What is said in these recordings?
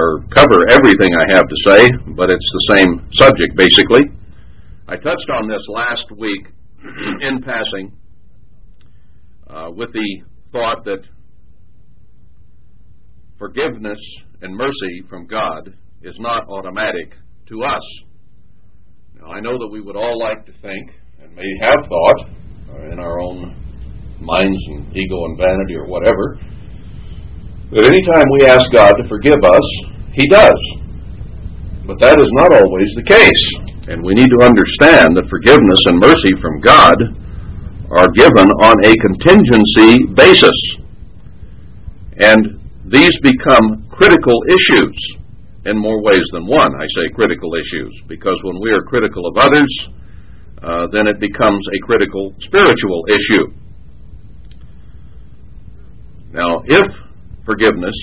or cover everything I have to say, but it's the same subject basically. I touched on this last week in passing uh, with the thought that forgiveness and mercy from God is not automatic to us. Now, I know that we would all like to think, and may have thought uh, in our own minds and ego and vanity or whatever, that anytime we ask God to forgive us, He does. But that is not always the case. And we need to understand that forgiveness and mercy from God are given on a contingency basis. And these become critical issues in more ways than one. I say critical issues because when we are critical of others, uh, then it becomes a critical spiritual issue. Now, if forgiveness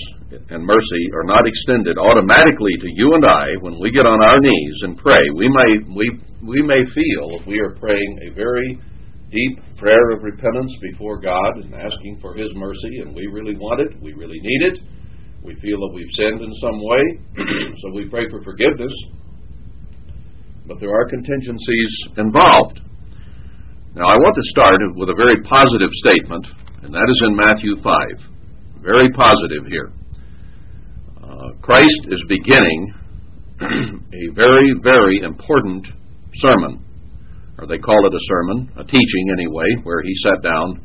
and mercy are not extended automatically to you and I when we get on our knees and pray, we may we we may feel we are praying a very deep prayer of repentance before God and asking for His mercy, and we really want it, we really need it. We feel that we've sinned in some way, so we pray for forgiveness. But there are contingencies involved. Now, I want to start with a very positive statement, and that is in Matthew 5. Very positive here. Uh, Christ is beginning a very, very important sermon or they call it a sermon, a teaching anyway, where he sat down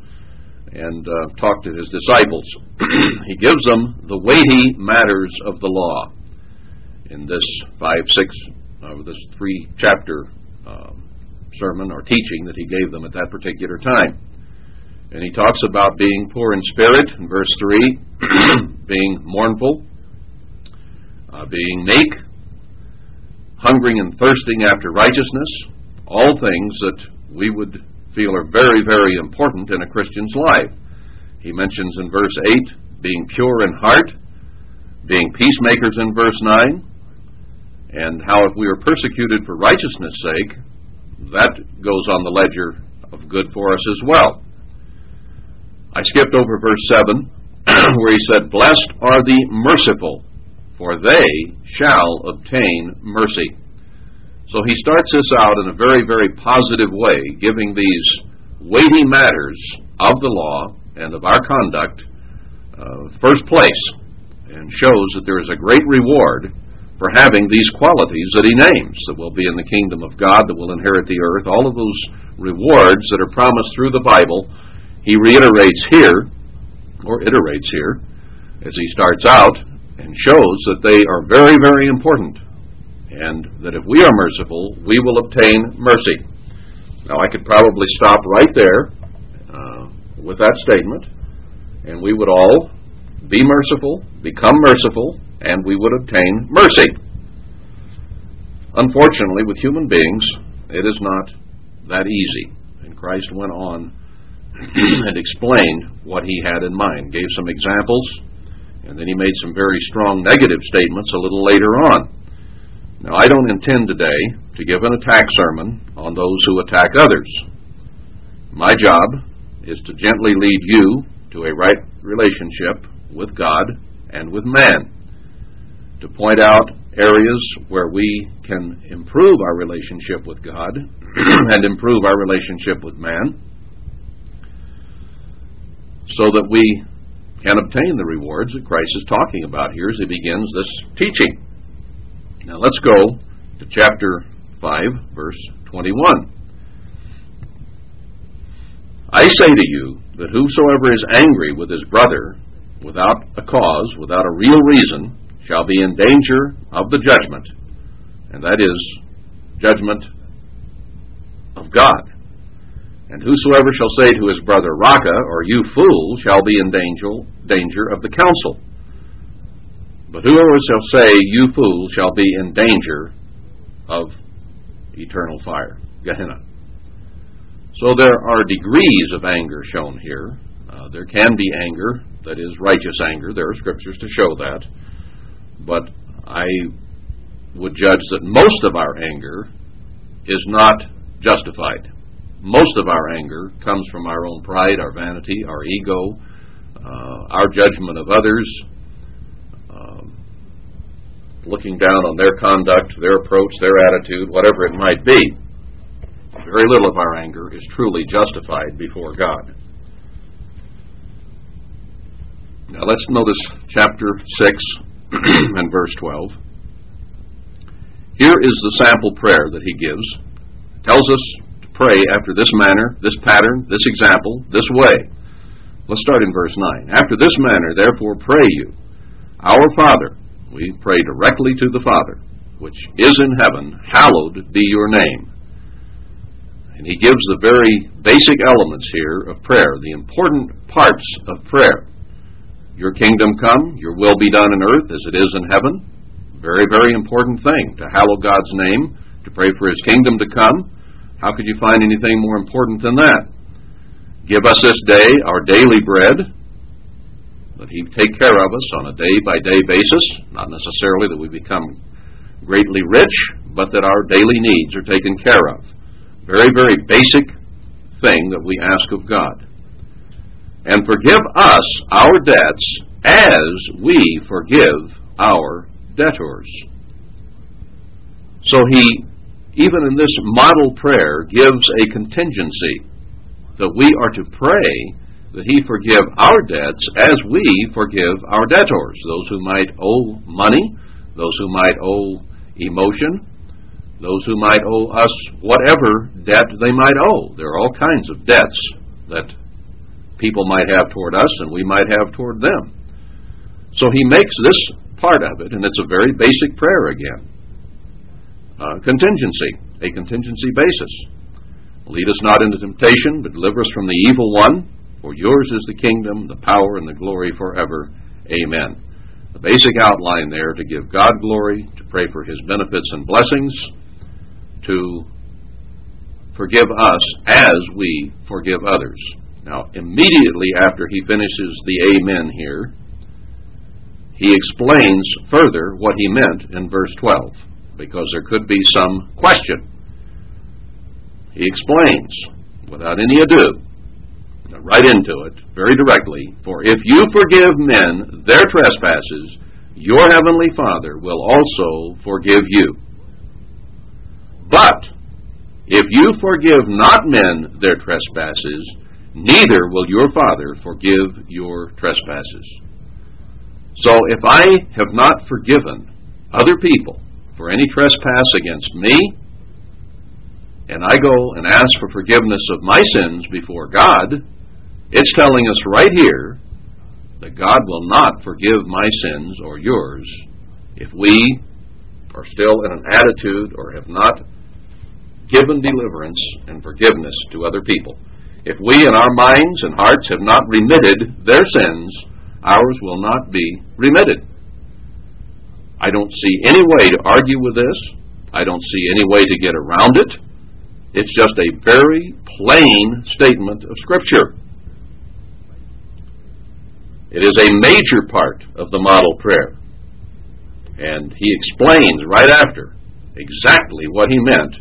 and uh, talked to his disciples. he gives them the weighty matters of the law in this five, six, uh, this three chapter uh, sermon or teaching that he gave them at that particular time. And he talks about being poor in spirit in verse 3, being mournful, uh, being meek, hungering and thirsting after righteousness, all things that we would feel are very, very important in a Christian's life. He mentions in verse 8 being pure in heart, being peacemakers in verse 9, and how if we are persecuted for righteousness' sake, that goes on the ledger of good for us as well. I skipped over verse 7, where he said, Blessed are the merciful, for they shall obtain mercy. So he starts this out in a very, very positive way, giving these weighty matters of the law and of our conduct uh, first place, and shows that there is a great reward for having these qualities that he names that will be in the kingdom of God, that will inherit the earth. All of those rewards that are promised through the Bible, he reiterates here, or iterates here, as he starts out, and shows that they are very, very important and that if we are merciful, we will obtain mercy. Now, I could probably stop right there uh, with that statement, and we would all be merciful, become merciful, and we would obtain mercy. Unfortunately, with human beings, it is not that easy. And Christ went on and explained what he had in mind, gave some examples, and then he made some very strong negative statements a little later on. Now, I don't intend today to give an attack sermon on those who attack others. My job is to gently lead you to a right relationship with God and with man, to point out areas where we can improve our relationship with God and improve our relationship with man, so that we can obtain the rewards that Christ is talking about here as he begins this teaching. Now let's go to chapter 5, verse 21. I say to you that whosoever is angry with his brother without a cause, without a real reason, shall be in danger of the judgment, and that is judgment of God. And whosoever shall say to his brother, Raca, or you fool, shall be in danger, danger of the council. But whoever shall say, You fool, shall be in danger of eternal fire, Gehenna. So there are degrees of anger shown here. Uh, there can be anger that is righteous anger. There are scriptures to show that. But I would judge that most of our anger is not justified. Most of our anger comes from our own pride, our vanity, our ego, uh, our judgment of others, looking down on their conduct, their approach, their attitude, whatever it might be. Very little of our anger is truly justified before God. Now let's notice chapter 6 and verse 12. Here is the sample prayer that he gives. Tells us pray after this manner, this pattern, this example, this way. Let's start in verse 9. After this manner, therefore, pray you, Our Father, we pray directly to the Father, which is in heaven, hallowed be your name. And he gives the very basic elements here of prayer, the important parts of prayer. Your kingdom come, your will be done in earth as it is in heaven. Very, very important thing to hallow God's name, to pray for his kingdom to come. How could you find anything more important than that? Give us this day our daily bread, that He take care of us on a day by day basis, not necessarily that we become greatly rich, but that our daily needs are taken care of. Very, very basic thing that we ask of God. And forgive us our debts as we forgive our debtors. So he, even in this model prayer, gives a contingency that we are to pray that he forgive our debts as we forgive our debtors, those who might owe money, those who might owe emotion, those who might owe us whatever debt they might owe. There are all kinds of debts that people might have toward us and we might have toward them. So he makes this part of it, and it's a very basic prayer again. Uh, contingency, a contingency basis. Lead us not into temptation, but deliver us from the evil one. For yours is the kingdom, the power, and the glory forever. Amen. The basic outline there to give God glory, to pray for his benefits and blessings, to forgive us as we forgive others. Now, immediately after he finishes the Amen here, he explains further what he meant in verse 12, because there could be some question. He explains, without any ado, right into it, very directly, For if you forgive men their trespasses, your heavenly Father will also forgive you. But if you forgive not men their trespasses, neither will your Father forgive your trespasses. So if I have not forgiven other people for any trespass against me, and I go and ask for forgiveness of my sins before God, it's telling us right here that God will not forgive my sins or yours if we are still in an attitude or have not given deliverance and forgiveness to other people. If we in our minds and hearts have not remitted their sins, ours will not be remitted. I don't see any way to argue with this. I don't see any way to get around it. It's just a very plain statement of Scripture. It is a major part of the model prayer. And he explains right after exactly what he meant,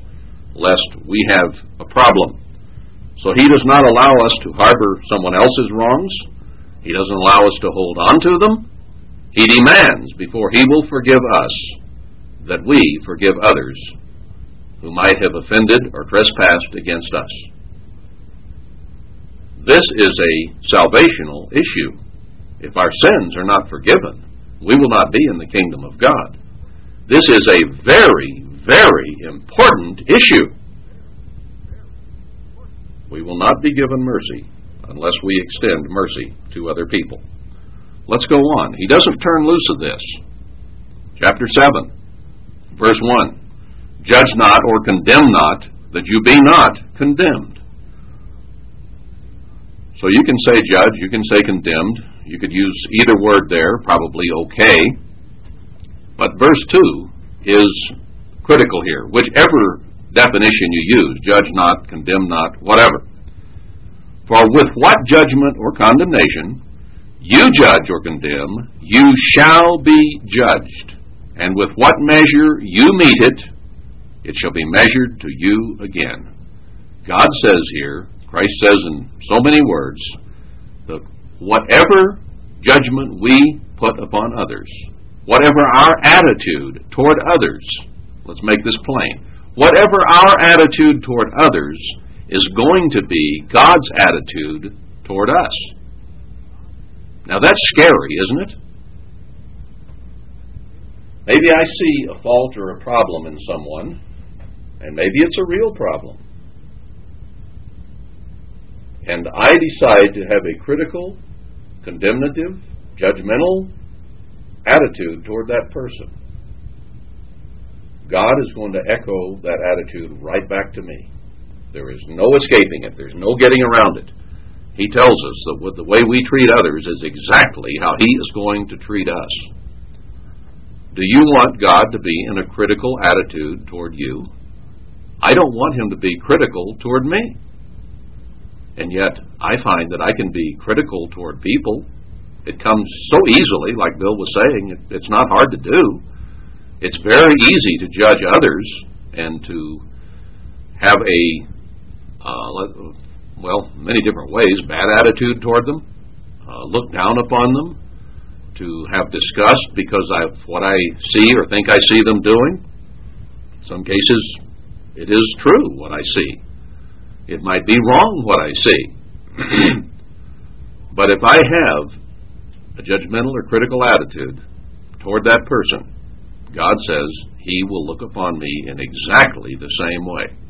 lest we have a problem. So he does not allow us to harbor someone else's wrongs. He doesn't allow us to hold on to them. He demands, before he will forgive us, that we forgive others who might have offended or trespassed against us. This is a salvational issue. If our sins are not forgiven, we will not be in the kingdom of God. This is a very, very important issue. We will not be given mercy unless we extend mercy to other people. Let's go on. He doesn't turn loose of this. Chapter 7, verse 1. Judge not or condemn not, that you be not condemned. So you can say judge, you can say condemned. You could use either word there, probably okay. But verse 2 is critical here. Whichever definition you use, judge not, condemn not, whatever. For with what judgment or condemnation you judge or condemn, you shall be judged. And with what measure you mete it, it shall be measured to you again. God says here, Christ says in so many words, that whatever judgment we put upon others, whatever our attitude toward others, let's make this plain, whatever our attitude toward others is going to be God's attitude toward us. Now that's scary, isn't it? Maybe I see a fault or a problem in someone, and maybe it's a real problem. And I decide to have a critical, condemnative, judgmental attitude toward that person. God is going to echo that attitude right back to me. There is no escaping it. There's no getting around it. He tells us that with the way we treat others is exactly how He is going to treat us. Do you want God to be in a critical attitude toward you? I don't want Him to be critical toward me. And yet, I find that I can be critical toward people. It comes so easily, like Bill was saying, it's not hard to do. It's very easy to judge others and to have a, uh, well, many different ways, bad attitude toward them, uh, look down upon them, to have disgust because of what I see or think I see them doing. In some cases, it is true what I see. It might be wrong what I see. but if I have a judgmental or critical attitude toward that person, God says he will look upon me in exactly the same way.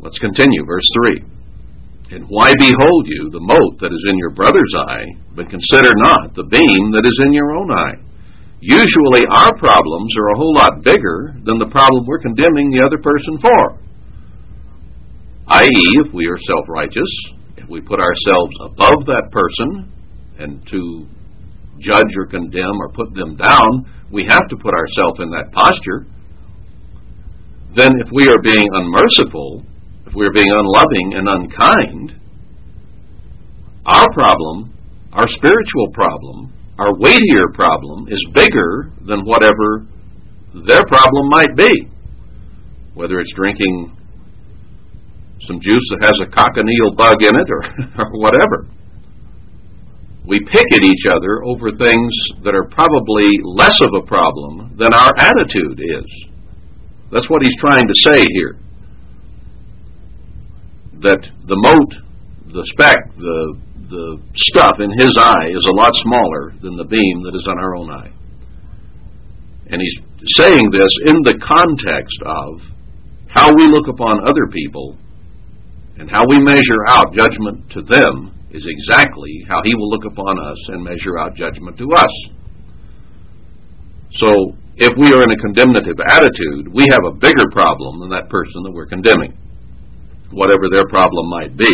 Let's continue, verse 3. And why behold you the mote that is in your brother's eye, but consider not the beam that is in your own eye? Usually our problems are a whole lot bigger than the problem we're condemning the other person for. I.e., if we are self righteous, if we put ourselves above that person and to judge or condemn or put them down, we have to put ourselves in that posture. Then, if we are being unmerciful, if we are being unloving and unkind, our problem, our spiritual problem, our weightier problem is bigger than whatever their problem might be. Whether it's drinking some juice that has a cochineal bug in it or, or whatever we pick at each other over things that are probably less of a problem than our attitude is. That's what he's trying to say here. That the mote, the speck, the, the stuff in his eye is a lot smaller than the beam that is on our own eye. And he's saying this in the context of how we look upon other people and how we measure out judgment to them is exactly how he will look upon us and measure out judgment to us. So, if we are in a condemnative attitude, we have a bigger problem than that person that we're condemning. Whatever their problem might be,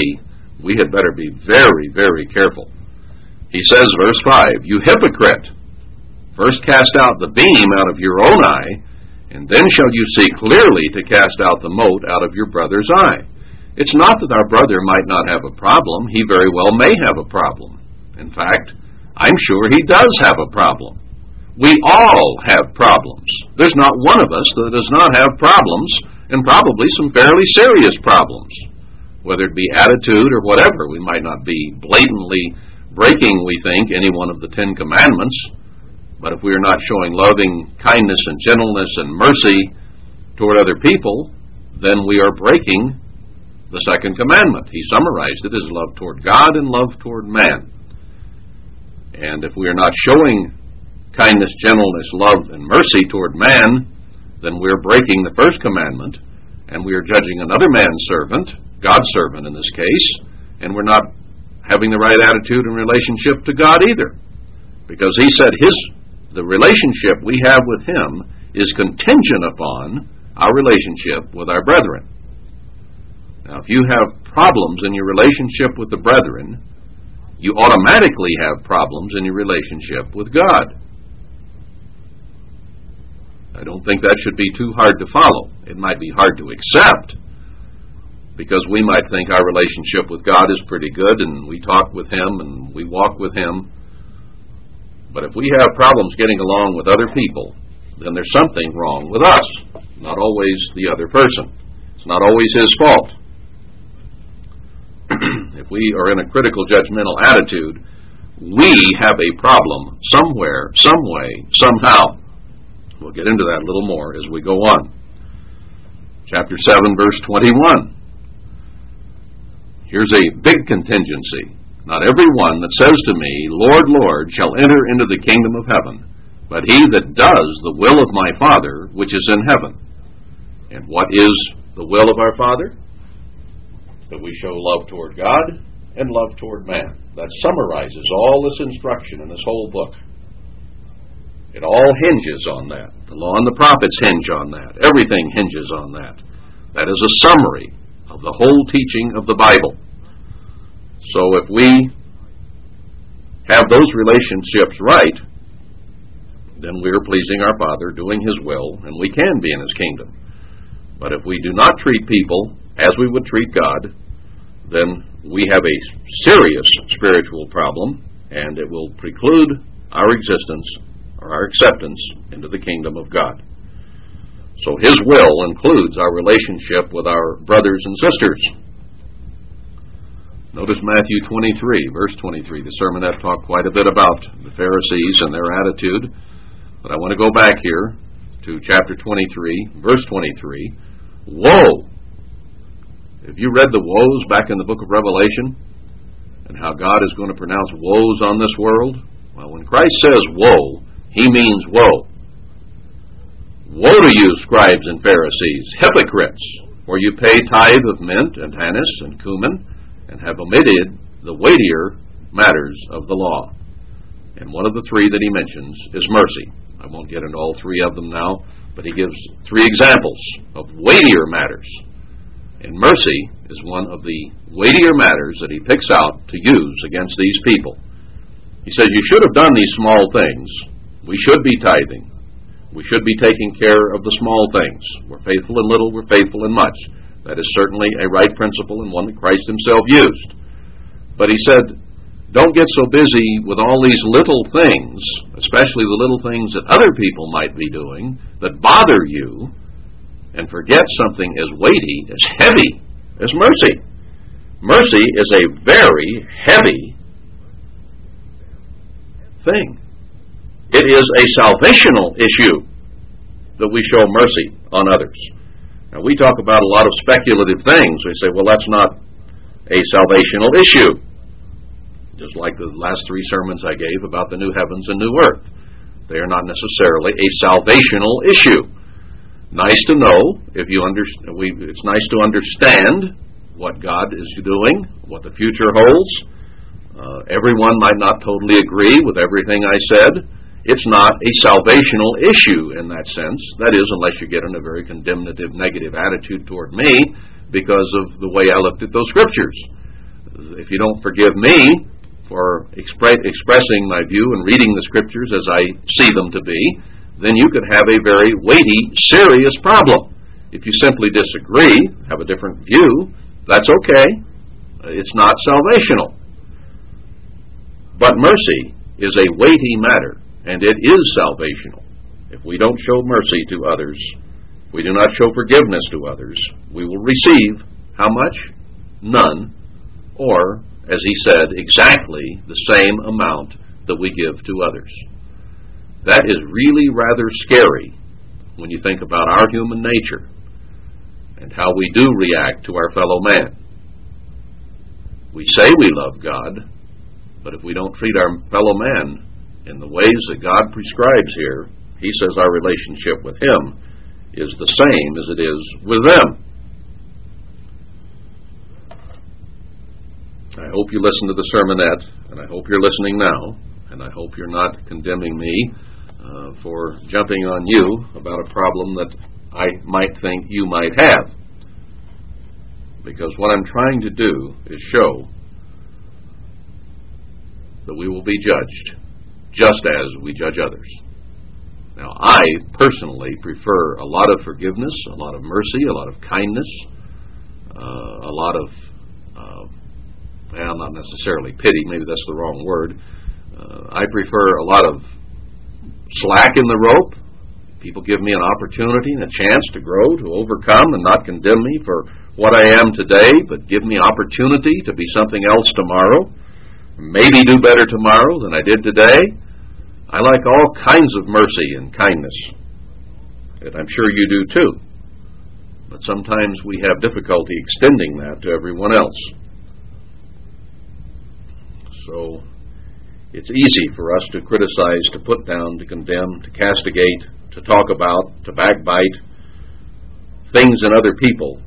we had better be very, very careful. He says, verse 5, You hypocrite! First cast out the beam out of your own eye, and then shall you see clearly to cast out the mote out of your brother's eye. It's not that our brother might not have a problem. He very well may have a problem. In fact, I'm sure he does have a problem. We all have problems. There's not one of us that does not have problems, and probably some fairly serious problems. Whether it be attitude or whatever, we might not be blatantly breaking, we think, any one of the Ten Commandments, but if we are not showing loving kindness and gentleness and mercy toward other people, then we are breaking the second commandment. He summarized it as love toward God and love toward man. And if we are not showing kindness, gentleness, love, and mercy toward man, then we're breaking the first commandment, and we are judging another man's servant, God's servant in this case, and we're not having the right attitude and relationship to God either. Because he said his the relationship we have with him is contingent upon our relationship with our brethren. Now, if you have problems in your relationship with the brethren, you automatically have problems in your relationship with God. I don't think that should be too hard to follow. It might be hard to accept because we might think our relationship with God is pretty good and we talk with Him and we walk with Him. But if we have problems getting along with other people, then there's something wrong with us, not always the other person. It's not always his fault. if we are in a critical judgmental attitude, we have a problem somewhere, some way, somehow. We'll get into that a little more as we go on. Chapter 7, verse 21. Here's a big contingency. Not every one that says to me, Lord, Lord, shall enter into the kingdom of heaven, but he that does the will of my Father which is in heaven. And what is the will of our Father? That we show love toward God and love toward man. That summarizes all this instruction in this whole book. It all hinges on that. The law and the prophets hinge on that. Everything hinges on that. That is a summary of the whole teaching of the Bible. So if we have those relationships right, then we're pleasing our Father, doing His will, and we can be in His kingdom. But if we do not treat people as we would treat God, then we have a serious spiritual problem, and it will preclude our existence or our acceptance into the kingdom of God. So His will includes our relationship with our brothers and sisters. Notice Matthew 23, verse 23. The sermonette talked quite a bit about the Pharisees and their attitude, but I want to go back here to chapter 23, verse 23. Woe! Have you read the woes back in the book of Revelation and how God is going to pronounce woes on this world? Well, when Christ says woe, he means woe. Woe to you, scribes and Pharisees, hypocrites, for you pay tithe of mint and anise and cumin, and have omitted the weightier matters of the law. And one of the three that he mentions is mercy. I won't get into all three of them now, but he gives three examples of weightier matters. And mercy is one of the weightier matters that he picks out to use against these people. He says, You should have done these small things. We should be tithing. We should be taking care of the small things. We're faithful in little, we're faithful in much. That is certainly a right principle and one that Christ himself used. But he said, don't get so busy with all these little things, especially the little things that other people might be doing, that bother you, and forget something as weighty, as heavy as mercy. Mercy is a very heavy thing. It is a salvational issue that we show mercy on others. Now, we talk about a lot of speculative things. We say, well, that's not a salvational issue. Just like the last three sermons I gave about the new heavens and new earth. They are not necessarily a salvational issue. Nice to know if you understand. It's nice to understand what God is doing, what the future holds. Uh, everyone might not totally agree with everything I said, it's not a salvational issue in that sense. That is, unless you get in a very condemnative, negative attitude toward me because of the way I looked at those scriptures. If you don't forgive me for expre- expressing my view and reading the scriptures as I see them to be, then you could have a very weighty, serious problem. If you simply disagree, have a different view, that's okay. It's not salvational. But mercy is a weighty matter and it is salvational. If we don't show mercy to others, we do not show forgiveness to others, we will receive how much? None, or, as he said, exactly the same amount that we give to others. That is really rather scary when you think about our human nature and how we do react to our fellow man. We say we love God, but if we don't treat our fellow man in the ways that God prescribes here, he says our relationship with him is the same as it is with them. I hope you listened to the sermonette, and I hope you're listening now, and I hope you're not condemning me uh, for jumping on you about a problem that I might think you might have. Because what I'm trying to do is show that we will be judged just as we judge others. Now, I personally prefer a lot of forgiveness, a lot of mercy, a lot of kindness, uh, a lot of, uh, well, not necessarily pity, maybe that's the wrong word. Uh, I prefer a lot of slack in the rope. People give me an opportunity and a chance to grow, to overcome, and not condemn me for what I am today, but give me opportunity to be something else tomorrow. Maybe do better tomorrow than I did today. I like all kinds of mercy and kindness. And I'm sure you do too. But sometimes we have difficulty extending that to everyone else. So it's easy for us to criticize, to put down, to condemn, to castigate, to talk about, to backbite things in other people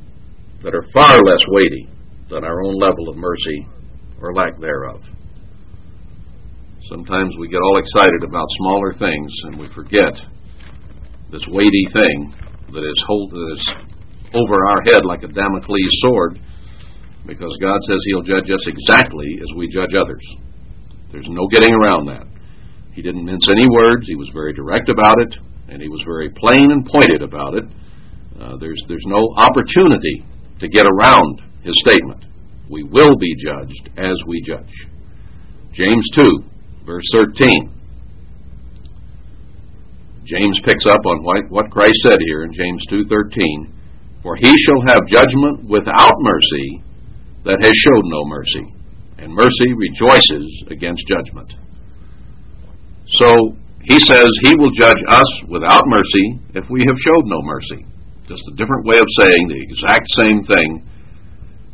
that are far less weighty than our own level of mercy or lack thereof. Sometimes we get all excited about smaller things and we forget this weighty thing that is, hold, that is over our head like a Damocles sword because God says He'll judge us exactly as we judge others. There's no getting around that. He didn't mince any words. He was very direct about it, and he was very plain and pointed about it. Uh, there's there's no opportunity to get around his statement. We will be judged as we judge. James 2, verse 13. James picks up on what Christ said here in James 2:13, "For he shall have judgment without mercy that has showed no mercy, and mercy rejoices against judgment." So he says he will judge us without mercy if we have showed no mercy. Just a different way of saying the exact same thing.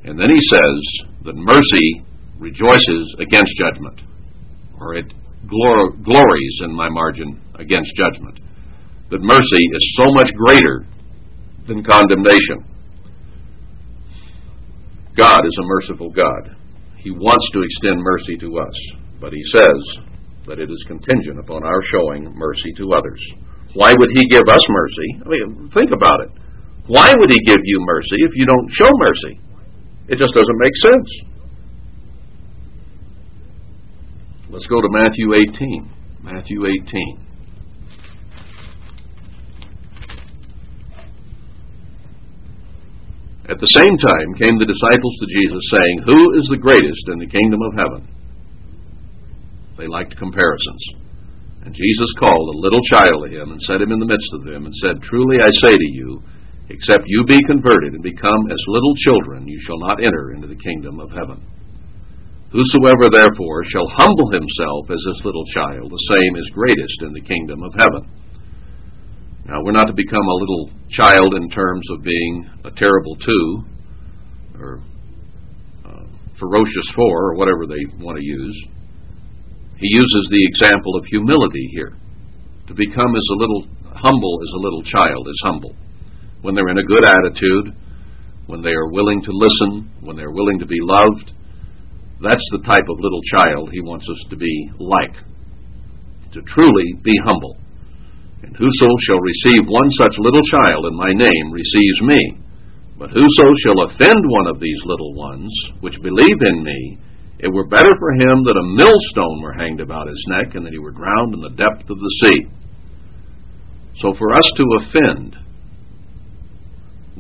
And then he says that mercy rejoices against judgment, or it glor- glories in my margin against judgment. That mercy is so much greater than condemnation. God is a merciful God. He wants to extend mercy to us, but He says that it is contingent upon our showing mercy to others. Why would He give us mercy? I mean, think about it. Why would He give you mercy if you don't show mercy? It just doesn't make sense. Let's go to Matthew 18. Matthew 18. At the same time came the disciples to Jesus, saying, Who is the greatest in the kingdom of heaven? They liked comparisons. And Jesus called a little child to him and set him in the midst of them and said, Truly I say to you, except you be converted and become as little children, you shall not enter into the kingdom of heaven. Whosoever therefore shall humble himself as this little child, the same is greatest in the kingdom of heaven. Now, we're not to become a little child in terms of being a terrible two, or uh, ferocious four, or whatever they want to use. He uses the example of humility here. To become as a little humble as a little child is humble. When they're in a good attitude, when they are willing to listen, when they're willing to be loved, that's the type of little child he wants us to be like. To truly be humble. And whoso shall receive one such little child in my name receives me. But whoso shall offend one of these little ones, which believe in me, it were better for him that a millstone were hanged about his neck and that he were drowned in the depth of the sea. So for us to offend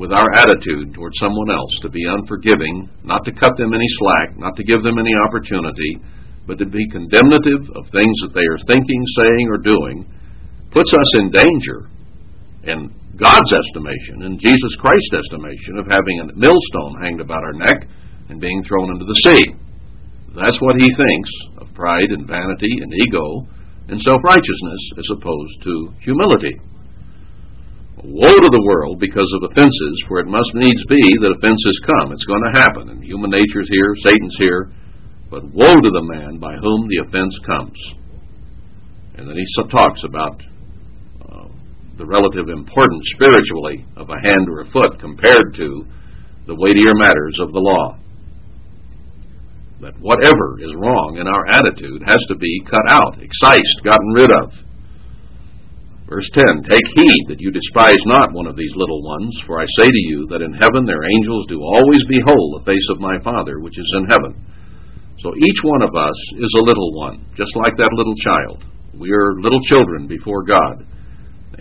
with our attitude toward someone else, to be unforgiving, not to cut them any slack, not to give them any opportunity, but to be condemnative of things that they are thinking, saying, or doing, puts us in danger, in God's estimation, in Jesus Christ's estimation, of having a millstone hanged about our neck and being thrown into the sea. That's what he thinks of pride and vanity and ego and self righteousness as opposed to humility. Woe to the world because of offenses, for it must needs be that offenses come. It's going to happen, and human nature's here, Satan's here. But woe to the man by whom the offense comes. And then he talks about uh, the relative importance spiritually of a hand or a foot compared to the weightier matters of the law that whatever is wrong in our attitude has to be cut out, excised, gotten rid of. Verse 10 Take heed that you despise not one of these little ones, for I say to you that in heaven their angels do always behold the face of my Father which is in heaven. So each one of us is a little one, just like that little child. We are little children before God,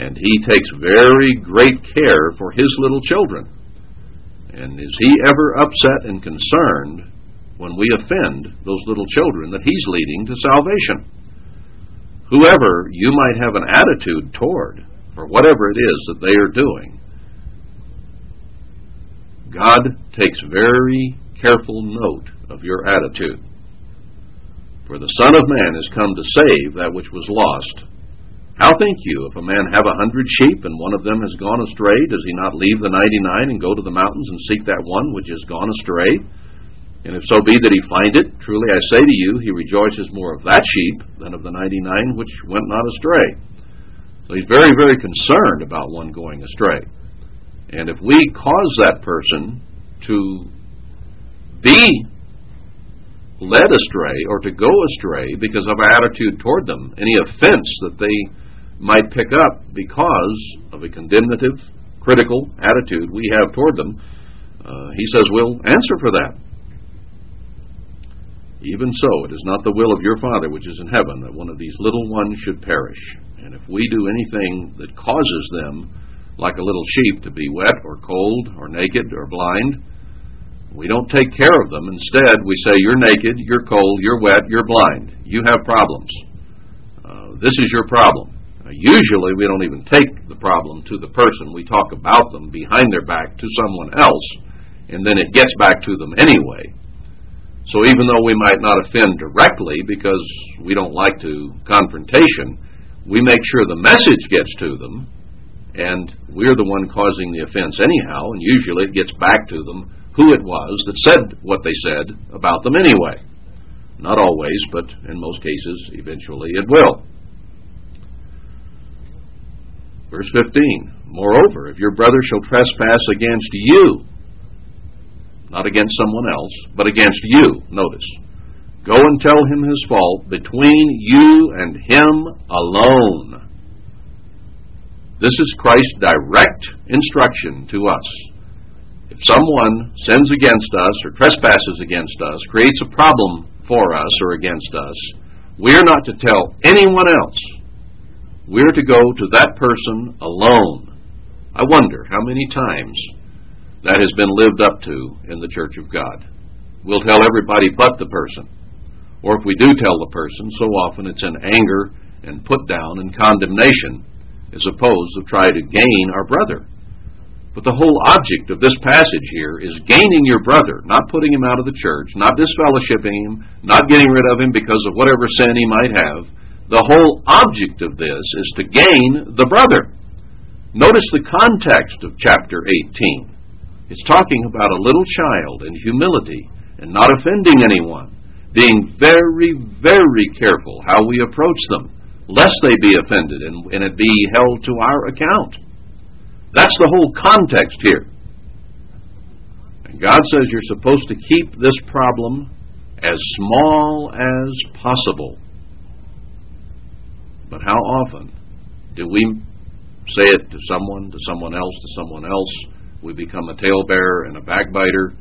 and He takes very great care for His little children. And is He ever upset and concerned when we offend those little children that He's leading to salvation. Whoever you might have an attitude toward, for whatever it is that they are doing, God takes very careful note of your attitude. For the Son of Man is come to save that which was lost. How think you, if a man have a hundred sheep, and one of them has gone astray, does he not leave the ninety nine and go to the mountains and seek that one which is gone astray? And if so be that he find it, truly I say to you, he rejoices more of that sheep than of the ninety nine which went not astray. So he's very, very concerned about one going astray. And if we cause that person to be led astray or to go astray because of our attitude toward them, any offense that they might pick up because of a condemnative, critical attitude we have toward them, uh, he says we'll answer for that. Even so, it is not the will of your Father which is in heaven that one of these little ones should perish. And if we do anything that causes them, like a little sheep, to be wet or cold or naked or blind, we don't take care of them. Instead, we say, You're naked, you're cold, you're wet, you're blind. You have problems. Uh, this is your problem. Usually, we don't even take the problem to the person. We talk about them behind their back to someone else, and then it gets back to them anyway. So even though we might not offend directly because we don't like to confrontation, we make sure the message gets to them, and we're the one causing the offense anyhow, and usually it gets back to them who it was that said what they said about them anyway. Not always, but in most cases, eventually it will. Verse 15 Moreover, if your brother shall trespass against you, not against someone else, but against you, notice, go and tell him his fault between you and him alone. This is Christ's direct instruction to us if someone sins against us or trespasses against us, creates a problem for us or against us, we're not to tell anyone else. We're to go to that person alone. I wonder how many times that has been lived up to in the Church of God. We'll tell everybody but the person. Or if we do tell the person, so often it's in anger and put down and condemnation as opposed to try to gain our brother. But the whole object of this passage here is gaining your brother, not putting him out of the church, not disfellowshipping him, not getting rid of him because of whatever sin he might have. The whole object of this is to gain the brother. Notice the context of chapter 18. It's talking about a little child and humility and not offending anyone, being very, very careful how we approach them, lest they be offended and, and it be held to our account. That's the whole context here. And God says you're supposed to keep this problem as small as possible. But how often do we say it to someone, to someone else, to someone else? We become a talebearer and a backbiter,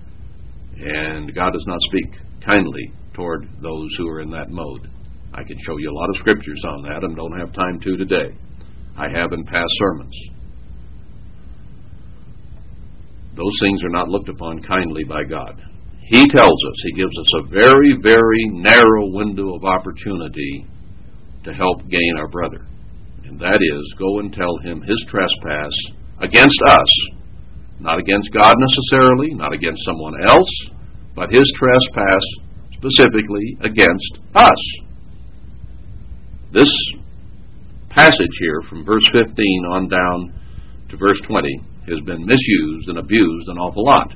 and God does not speak kindly toward those who are in that mode. I can show you a lot of scriptures on that and don't have time to today. I have in past sermons. Those things are not looked upon kindly by God. He tells us, He gives us a very, very narrow window of opportunity to help gain our brother. And that is, go and tell him his trespass against us. Not against God necessarily, not against someone else, but his trespass specifically against us. This passage here from verse 15 on down to verse 20 has been misused and abused an awful lot.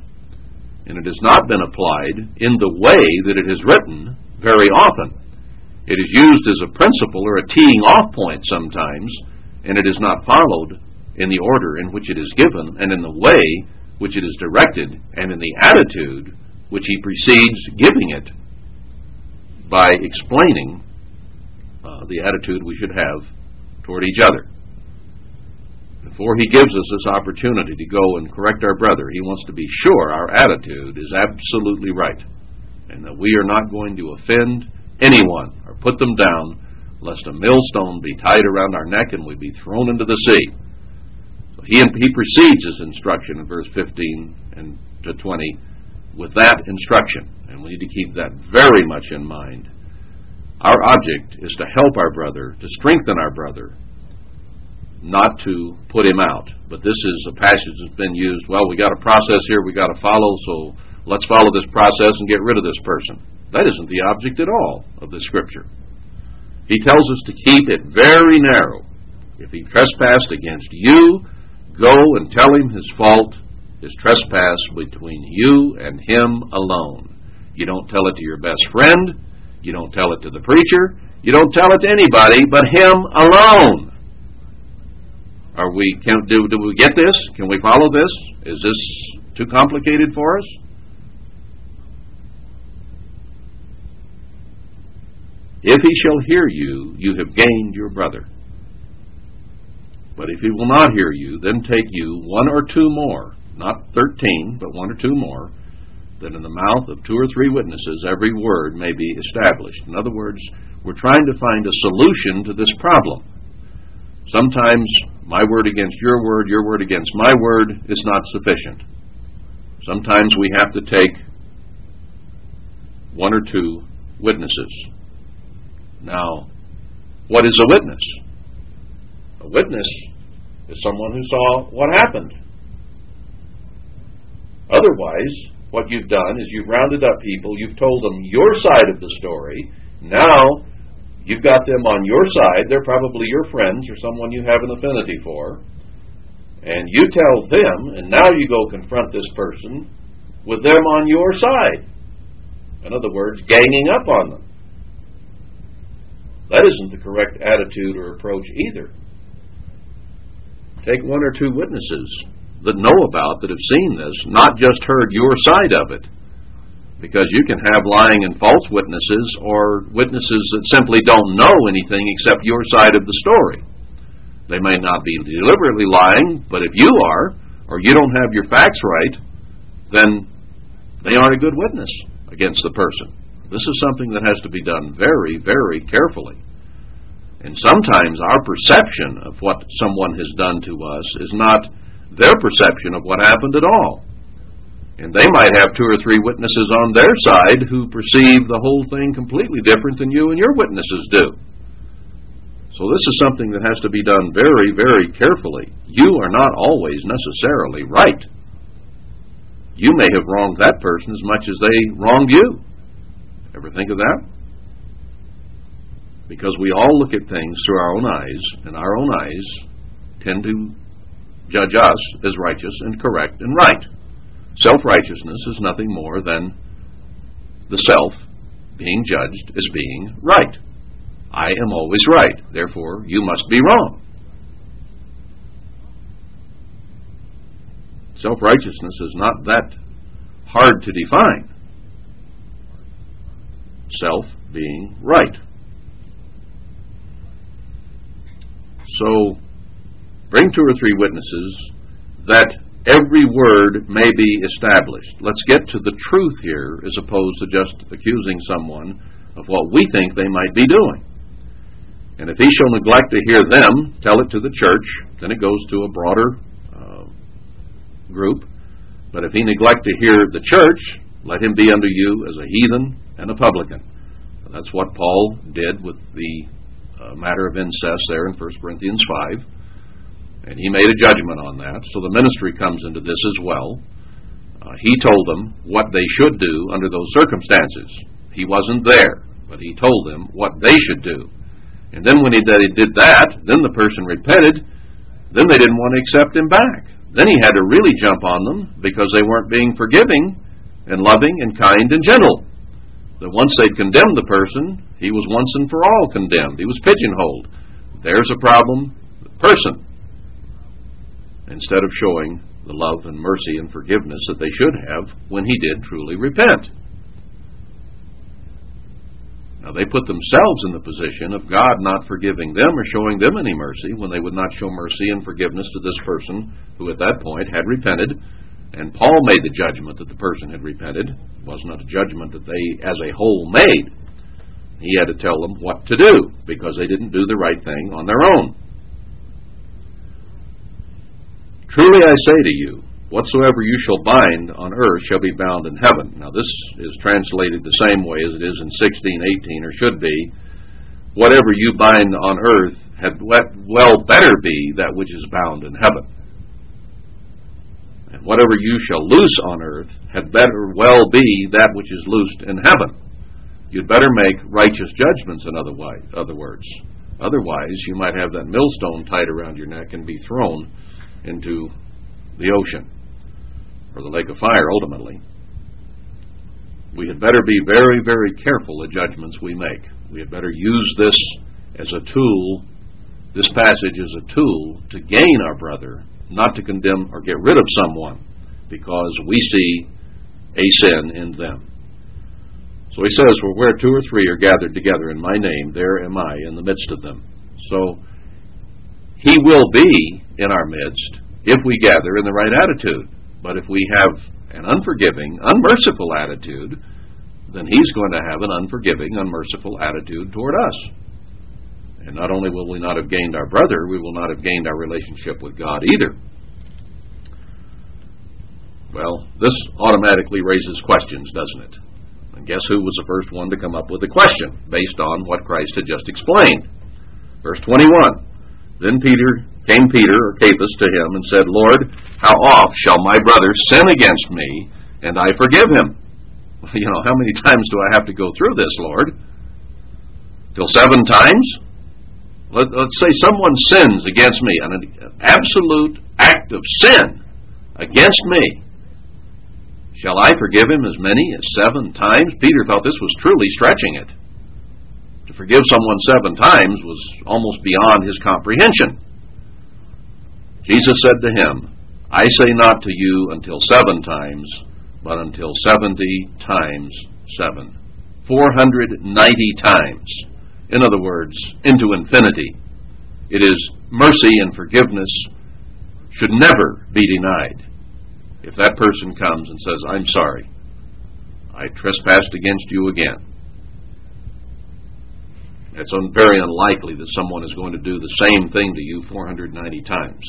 And it has not been applied in the way that it is written very often. It is used as a principle or a teeing off point sometimes, and it is not followed in the order in which it is given, and in the way which it is directed, and in the attitude which he precedes giving it by explaining uh, the attitude we should have toward each other. Before he gives us this opportunity to go and correct our brother, he wants to be sure our attitude is absolutely right and that we are not going to offend anyone or put them down lest a millstone be tied around our neck and we be thrown into the sea. He, he precedes his instruction in verse 15 and to 20 with that instruction, and we need to keep that very much in mind. Our object is to help our brother, to strengthen our brother, not to put him out. But this is a passage that's been used. Well, we got a process here we got to follow, so let's follow this process and get rid of this person. That isn't the object at all of the Scripture. He tells us to keep it very narrow. If he trespassed against you, go and tell him his fault, his trespass between you and him alone. You don't tell it to your best friend. You don't tell it to the preacher. You don't tell it to anybody but him alone. Are we can do do we get this? Can we follow this? Is this too complicated for us? If he shall hear you, you have gained your brother. But if he will not hear you, then take you one or two more, not thirteen, but one or two more, that in the mouth of two or three witnesses every word may be established. In other words, we're trying to find a solution to this problem. Sometimes my word against your word, your word against my word is not sufficient. Sometimes we have to take one or two witnesses. Now, what is a witness? A witness is someone who saw what happened. Otherwise, what you've done is you've rounded up people, you've told them your side of the story. Now, you've got them on your side. They're probably your friends or someone you have an affinity for. And you tell them, and now you go confront this person with them on your side. In other words, ganging up on them. That isn't the correct attitude or approach either. Take one or two witnesses that know about, that have seen this, not just heard your side of it. Because you can have lying and false witnesses or witnesses that simply don't know anything except your side of the story. They may not be deliberately lying, but if you are, or you don't have your facts right, then they aren't a good witness against the person. This is something that has to be done very, very carefully. And sometimes our perception of what someone has done to us is not their perception of what happened at all. And they might have two or three witnesses on their side who perceive the whole thing completely different than you and your witnesses do. So this is something that has to be done very, very carefully. You are not always necessarily right. You may have wronged that person as much as they wronged you. Ever think of that? Because we all look at things through our own eyes, and our own eyes tend to judge us as righteous and correct and right. Self righteousness is nothing more than the self being judged as being right. I am always right, therefore you must be wrong. Self righteousness is not that hard to define self being right. So, bring two or three witnesses that every word may be established. Let's get to the truth here as opposed to just accusing someone of what we think they might be doing. And if he shall neglect to hear them, tell it to the church, then it goes to a broader uh, group. But if he neglect to hear the church, let him be unto you as a heathen and a publican. That's what Paul did with the matter of incest there in 1 Corinthians 5. And he made a judgment on that. So the ministry comes into this as well. Uh, he told them what they should do under those circumstances. He wasn't there, but he told them what they should do. And then when he did that, then the person repented. Then they didn't want to accept him back. Then he had to really jump on them because they weren't being forgiving and loving and kind and gentle that once they'd condemned the person, he was once and for all condemned. He was pigeonholed. There's a problem. The person. Instead of showing the love and mercy and forgiveness that they should have when he did truly repent. Now, they put themselves in the position of God not forgiving them or showing them any mercy when they would not show mercy and forgiveness to this person who at that point had repented and Paul made the judgment that the person had repented. It was not a judgment that they, as a whole, made. He had to tell them what to do because they didn't do the right thing on their own. Truly I say to you, whatsoever you shall bind on earth shall be bound in heaven. Now, this is translated the same way as it is in 1618, or should be. Whatever you bind on earth had well better be that which is bound in heaven whatever you shall loose on earth had better well be that which is loosed in heaven. You'd better make righteous judgments, in other, way, other words. Otherwise, you might have that millstone tied around your neck and be thrown into the ocean or the lake of fire ultimately. We had better be very, very careful the judgments we make. We had better use this as a tool, this passage is a tool to gain our brother, not to condemn or get rid of someone because we see a sin in them. So he says, Well, where two or three are gathered together in my name, there am I in the midst of them. So he will be in our midst if we gather in the right attitude. But if we have an unforgiving, unmerciful attitude, then he's going to have an unforgiving, unmerciful attitude toward us. And not only will we not have gained our brother, we will not have gained our relationship with God either. Well, this automatically raises questions, doesn't it? And guess who was the first one to come up with a question based on what Christ had just explained? Verse 21. Then Peter came Peter or Cephas to him and said, Lord, how oft shall my brother sin against me and I forgive him? You know, how many times do I have to go through this, Lord? Till seven times? Let, us say someone sins against me, an absolute act of sin against me. Shall I forgive him as many as seven times? Peter thought this was truly stretching it. To forgive someone seven times was almost beyond his comprehension. Jesus said to him, I say not to you until seven times, but until seventy times seven. 490 times. In other words, into infinity. It is mercy and forgiveness should never be denied if that person comes and says, I'm sorry, I trespassed against you again, it's un- very unlikely that someone is going to do the same thing to you 490 times.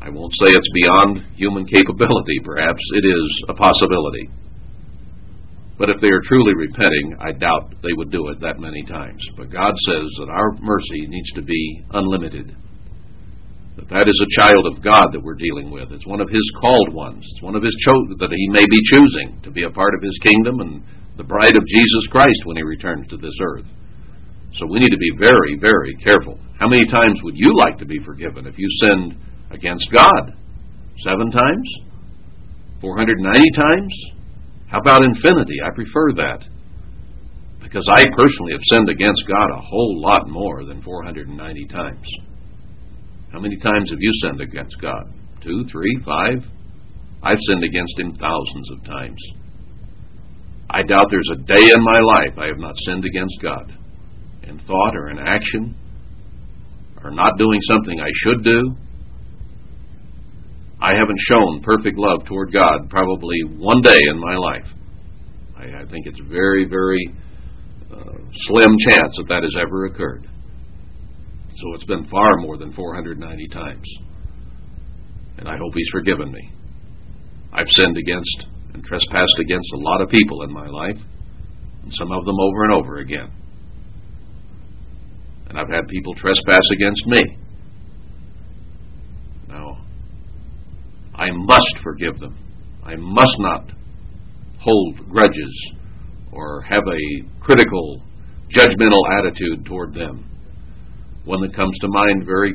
I won't say it's beyond human capability, perhaps it is a possibility. But if they are truly repenting, I doubt they would do it that many times. But God says that our mercy needs to be unlimited. That that is a child of God that we're dealing with. It's one of His called ones. It's one of His chosen that He may be choosing to be a part of His kingdom and the bride of Jesus Christ when He returns to this earth. So we need to be very, very careful. How many times would you like to be forgiven if you sinned against God? Seven times? 490 times? How about infinity? I prefer that. Because I personally have sinned against God a whole lot more than 490 times. How many times have you sinned against God? Two, three, five? I've sinned against Him thousands of times. I doubt there's a day in my life I have not sinned against God in thought or in action, or not doing something I should do. I haven't shown perfect love toward God probably one day in my life. I, I think it's very, very uh, slim chance that that has ever occurred. So it's been far more than 490 times. And I hope He's forgiven me. I've sinned against and trespassed against a lot of people in my life, and some of them over and over again. And I've had people trespass against me. Now, I must forgive them. I must not hold grudges or have a critical, judgmental attitude toward them. One that comes to mind very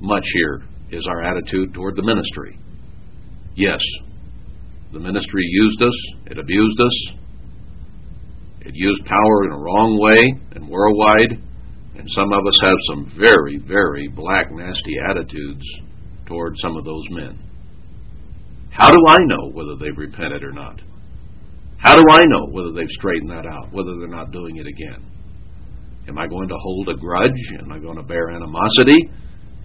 much here is our attitude toward the ministry. Yes, the ministry used us, it abused us, it used power in a wrong way and worldwide, and some of us have some very, very black, nasty attitudes toward some of those men. How do I know whether they've repented or not? How do I know whether they've straightened that out, whether they're not doing it again? Am I going to hold a grudge? Am I going to bear animosity?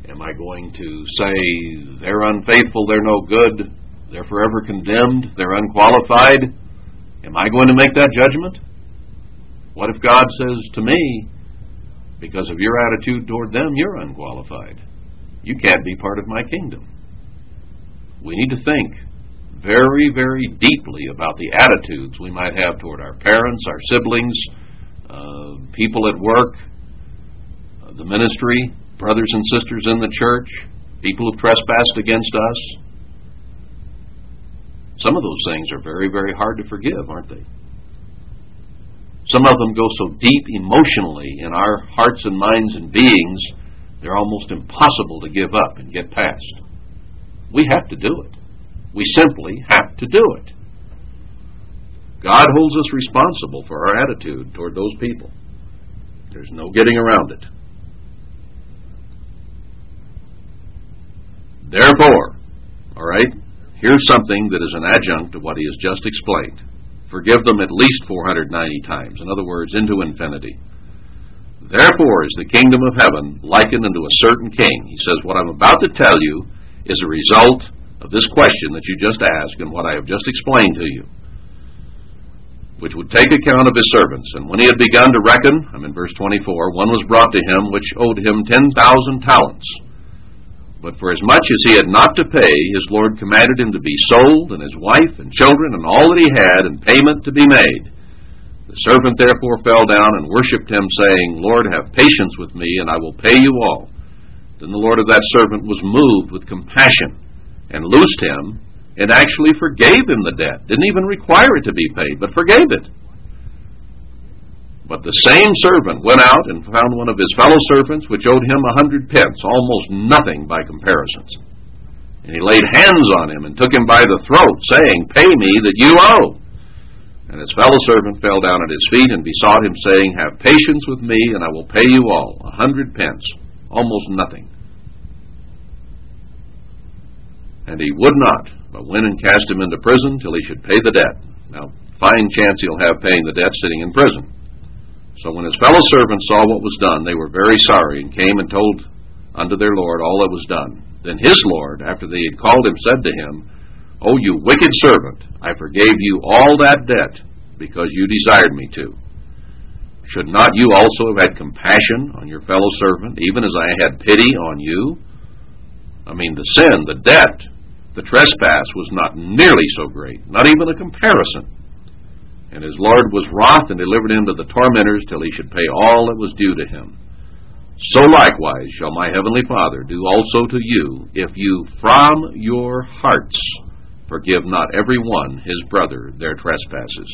Am I going to say they're unfaithful, they're no good, they're forever condemned, they're unqualified? Am I going to make that judgment? What if God says to me, because of your attitude toward them, you're unqualified. You can't be part of my kingdom. We need to think very, very deeply about the attitudes we might have toward our parents, our siblings, uh, people at work, uh, the ministry, brothers and sisters in the church, people who've trespassed against us. Some of those things are very, very hard to forgive, aren't they? Some of them go so deep emotionally in our hearts and minds and beings, they're almost impossible to give up and get past. We have to do it. We simply have to do it. God holds us responsible for our attitude toward those people. There's no getting around it. Therefore, all right, here's something that is an adjunct to what he has just explained. Forgive them at least 490 times. In other words, into infinity. Therefore is the kingdom of heaven likened unto a certain king. He says, What I'm about to tell you is a result of this question that you just asked and what I have just explained to you, which would take account of his servants. And when he had begun to reckon, I'm in verse 24, one was brought to him which owed him 10,000 talents. But for as much as he had not to pay, his Lord commanded him to be sold, and his wife and children, and all that he had, and payment to be made. The servant therefore fell down and worshipped him, saying, Lord, have patience with me, and I will pay you all. Then the Lord of that servant was moved with compassion, and loosed him, and actually forgave him the debt. Didn't even require it to be paid, but forgave it. But the same servant went out and found one of his fellow servants which owed him a hundred pence, almost nothing by comparisons. And he laid hands on him and took him by the throat, saying, Pay me that you owe. And his fellow servant fell down at his feet and besought him, saying, Have patience with me, and I will pay you all, a hundred pence, almost nothing. And he would not, but went and cast him into prison till he should pay the debt. Now, fine chance he'll have paying the debt sitting in prison. So when his fellow servants saw what was done, they were very sorry, and came and told unto their Lord all that was done. Then his Lord, after they had called him, said to him, O you wicked servant, I forgave you all that debt, because you desired me to. Should not you also have had compassion on your fellow servant, even as I had pity on you? I mean, the sin, the debt, the trespass was not nearly so great, not even a comparison. And his Lord was wroth and delivered him to the tormentors till he should pay all that was due to him. So likewise shall my heavenly Father do also to you, if you from your hearts forgive not every one his brother their trespasses.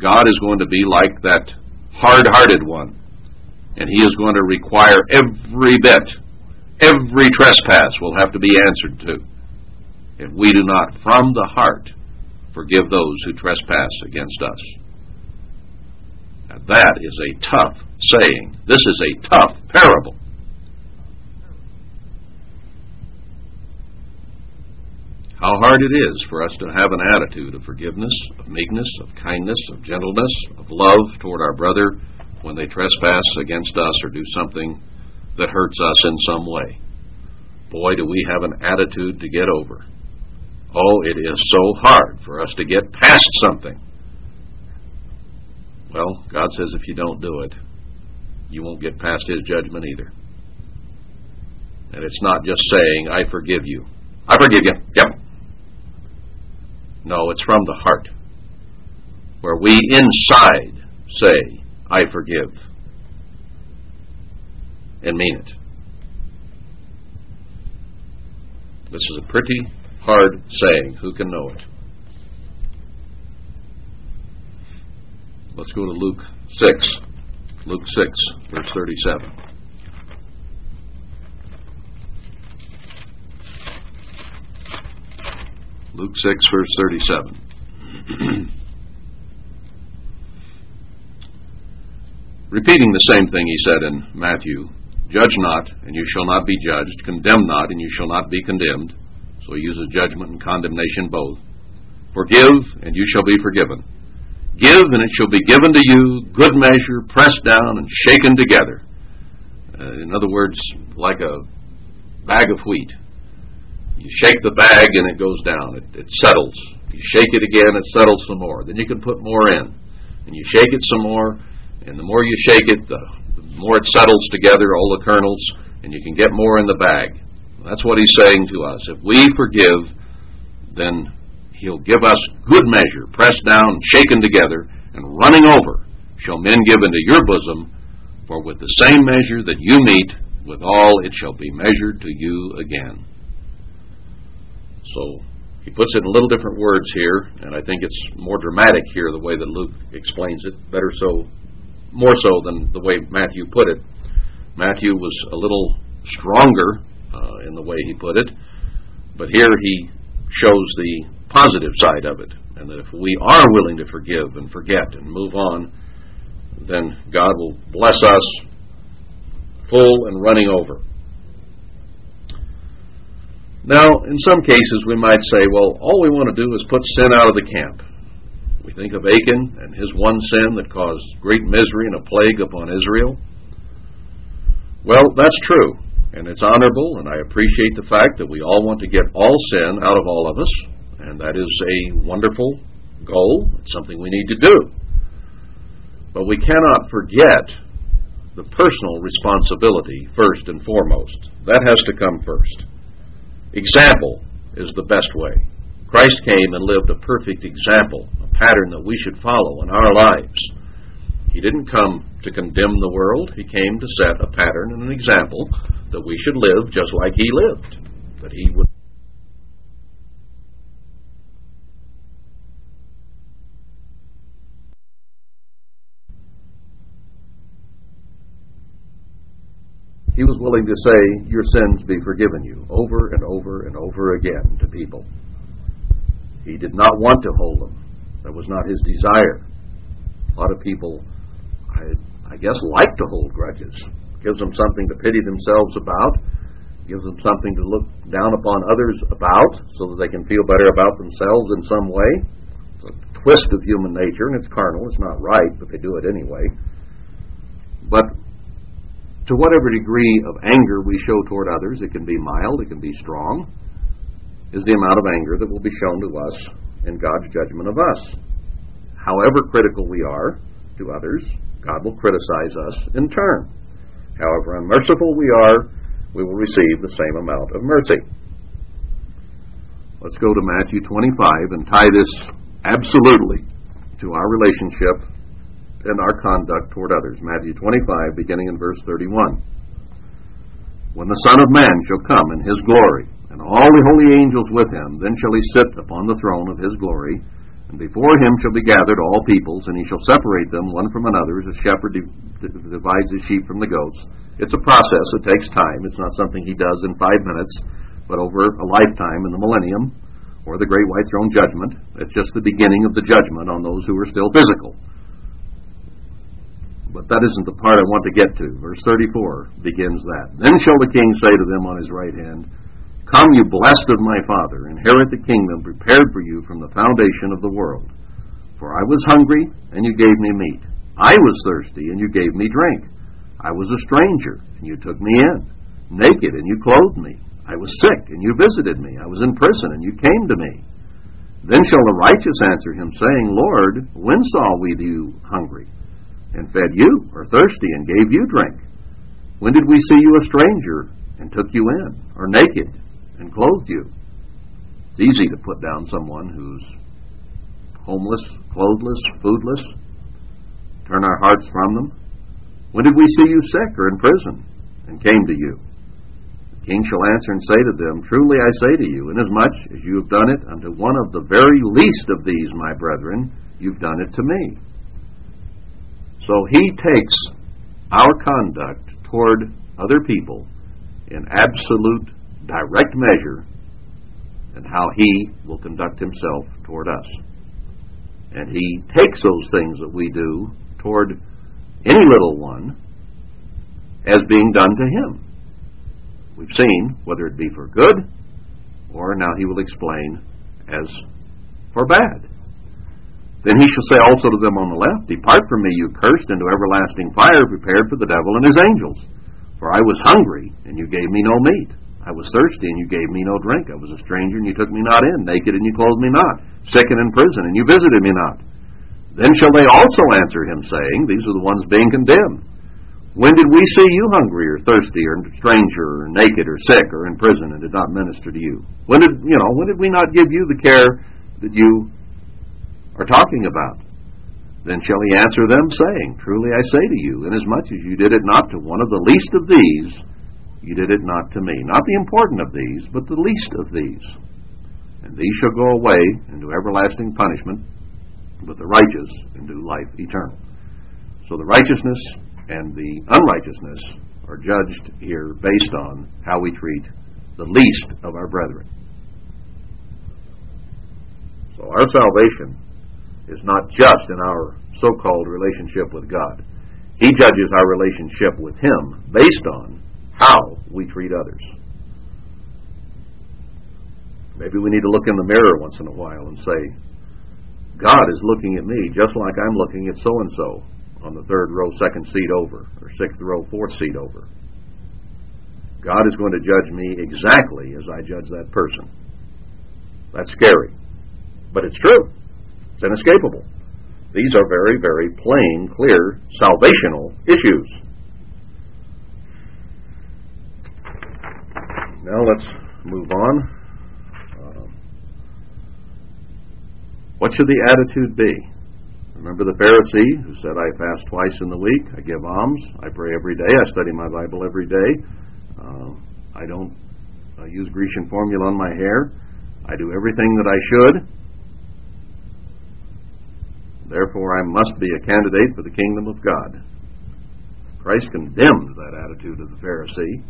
God is going to be like that hard hearted one, and he is going to require every bit, every trespass will have to be answered to. If we do not from the heart forgive those who trespass against us. Now, that is a tough saying. This is a tough parable. How hard it is for us to have an attitude of forgiveness, of meekness, of kindness, of gentleness, of love toward our brother when they trespass against us or do something that hurts us in some way. Boy, do we have an attitude to get over. Oh, it is so hard for us to get past something. Well, God says if you don't do it, you won't get past His judgment either. And it's not just saying, I forgive you. I forgive you. Yep. No, it's from the heart, where we inside say, I forgive, and mean it. This is a pretty hard saying. Who can know it? Let's go to Luke 6. Luke 6, verse 37. Luke 6, verse 37. Repeating the same thing he said in Matthew Judge not, and you shall not be judged. Condemn not, and you shall not be condemned. So he uses judgment and condemnation both. Forgive, and you shall be forgiven. Give, and it shall be given to you, good measure, pressed down and shaken together. Uh, in other words, like a bag of wheat. You shake the bag and it goes down. It, it settles. You shake it again, it settles some more. Then you can put more in. And you shake it some more, and the more you shake it, the, the more it settles together, all the kernels, and you can get more in the bag. That's what he's saying to us. If we forgive, then he'll give us good measure, pressed down, shaken together, and running over shall men give into your bosom, for with the same measure that you mete, withal it shall be measured to you again. So He puts it in little different words here, and I think it's more dramatic here the way that Luke explains it, better so, more so than the way Matthew put it. Matthew was a little stronger uh, in the way he put it, but here he shows the positive side of it, and that if we are willing to forgive and forget and move on, then God will bless us full and running over. Now, in some cases, we might say, well, all we want to do is put sin out of the camp. We think of Achan and his one sin that caused great misery and a plague upon Israel. Well, that's true, and it's honorable, and I appreciate the fact that we all want to get all sin out of all of us, and that is a wonderful goal. It's something we need to do. But we cannot forget the personal responsibility first and foremost. That has to come first. Example is the best way. Christ came and lived a perfect example, a pattern that we should follow in our lives. He didn't come to condemn the world, He came to set a pattern and an example that we should live just like He lived, that He would. Willing to say, Your sins be forgiven you, over and over and over again to people. He did not want to hold them. That was not his desire. A lot of people, I, I guess, like to hold grudges. Gives them something to pity themselves about, gives them something to look down upon others about so that they can feel better about themselves in some way. It's a twist of human nature, and it's carnal. It's not right, but they do it anyway. But to whatever degree of anger we show toward others, it can be mild, it can be strong, is the amount of anger that will be shown to us in God's judgment of us. However critical we are to others, God will criticize us in turn. However unmerciful we are, we will receive the same amount of mercy. Let's go to Matthew 25 and tie this absolutely to our relationship and our conduct toward others. Matthew 25, beginning in verse 31. When the Son of Man shall come in his glory, and all the holy angels with him, then shall he sit upon the throne of his glory, and before him shall be gathered all peoples, and he shall separate them one from another, as a shepherd divides his sheep from the goats. It's a process, it takes time. It's not something he does in five minutes, but over a lifetime in the millennium, or the great white throne judgment. It's just the beginning of the judgment on those who are still physical. But that isn't the part I want to get to. Verse 34 begins that. Then shall the king say to them on his right hand, Come, you blessed of my Father, inherit the kingdom prepared for you from the foundation of the world. For I was hungry, and you gave me meat. I was thirsty, and you gave me drink. I was a stranger, and you took me in. Naked, and you clothed me. I was sick, and you visited me. I was in prison, and you came to me. Then shall the righteous answer him, saying, Lord, when saw we you hungry? And fed you, or thirsty, and gave you drink? When did we see you a stranger and took you in, or naked and clothed you? It's easy to put down someone who's homeless, clothless, foodless, turn our hearts from them. When did we see you sick or in prison and came to you? The king shall answer and say to them, Truly I say to you, inasmuch as you have done it unto one of the very least of these, my brethren, you've done it to me. So he takes our conduct toward other people in absolute direct measure and how he will conduct himself toward us. And he takes those things that we do toward any little one as being done to him. We've seen whether it be for good or now he will explain as for bad. Then he shall say also to them on the left, Depart from me, you cursed, into everlasting fire prepared for the devil and his angels. For I was hungry, and you gave me no meat. I was thirsty, and you gave me no drink. I was a stranger, and you took me not in. Naked, and you clothed me not. Sick and in prison, and you visited me not. Then shall they also answer him, saying, These are the ones being condemned. When did we see you hungry, or thirsty, or stranger, or naked, or sick, or in prison, and did not minister to you? When did you know? When did we not give you the care that you are talking about. Then shall he answer them, saying, Truly I say to you, inasmuch as you did it not to one of the least of these, you did it not to me. Not the important of these, but the least of these. and these shall go away into everlasting punishment, but the righteous into life eternal. So the righteousness and the unrighteousness are judged here based on how we treat the least of our brethren. So our salvation is not just in our so called relationship with God. He judges our relationship with Him based on how we treat others. Maybe we need to look in the mirror once in a while and say, God is looking at me just like I'm looking at so and so on the third row, second seat over, or sixth row, fourth seat over. God is going to judge me exactly as I judge that person. That's scary. But it's true. It's inescapable. These are very, very plain, clear, salvational issues. Now let's move on. Um, what should the attitude be? Remember the Pharisee who said, I fast twice in the week, I give alms, I pray every day, I study my Bible every day, uh, I don't use Grecian formula on my hair, I do everything that I should, Therefore, I must be a candidate for the kingdom of God. Christ condemned that attitude of the Pharisee.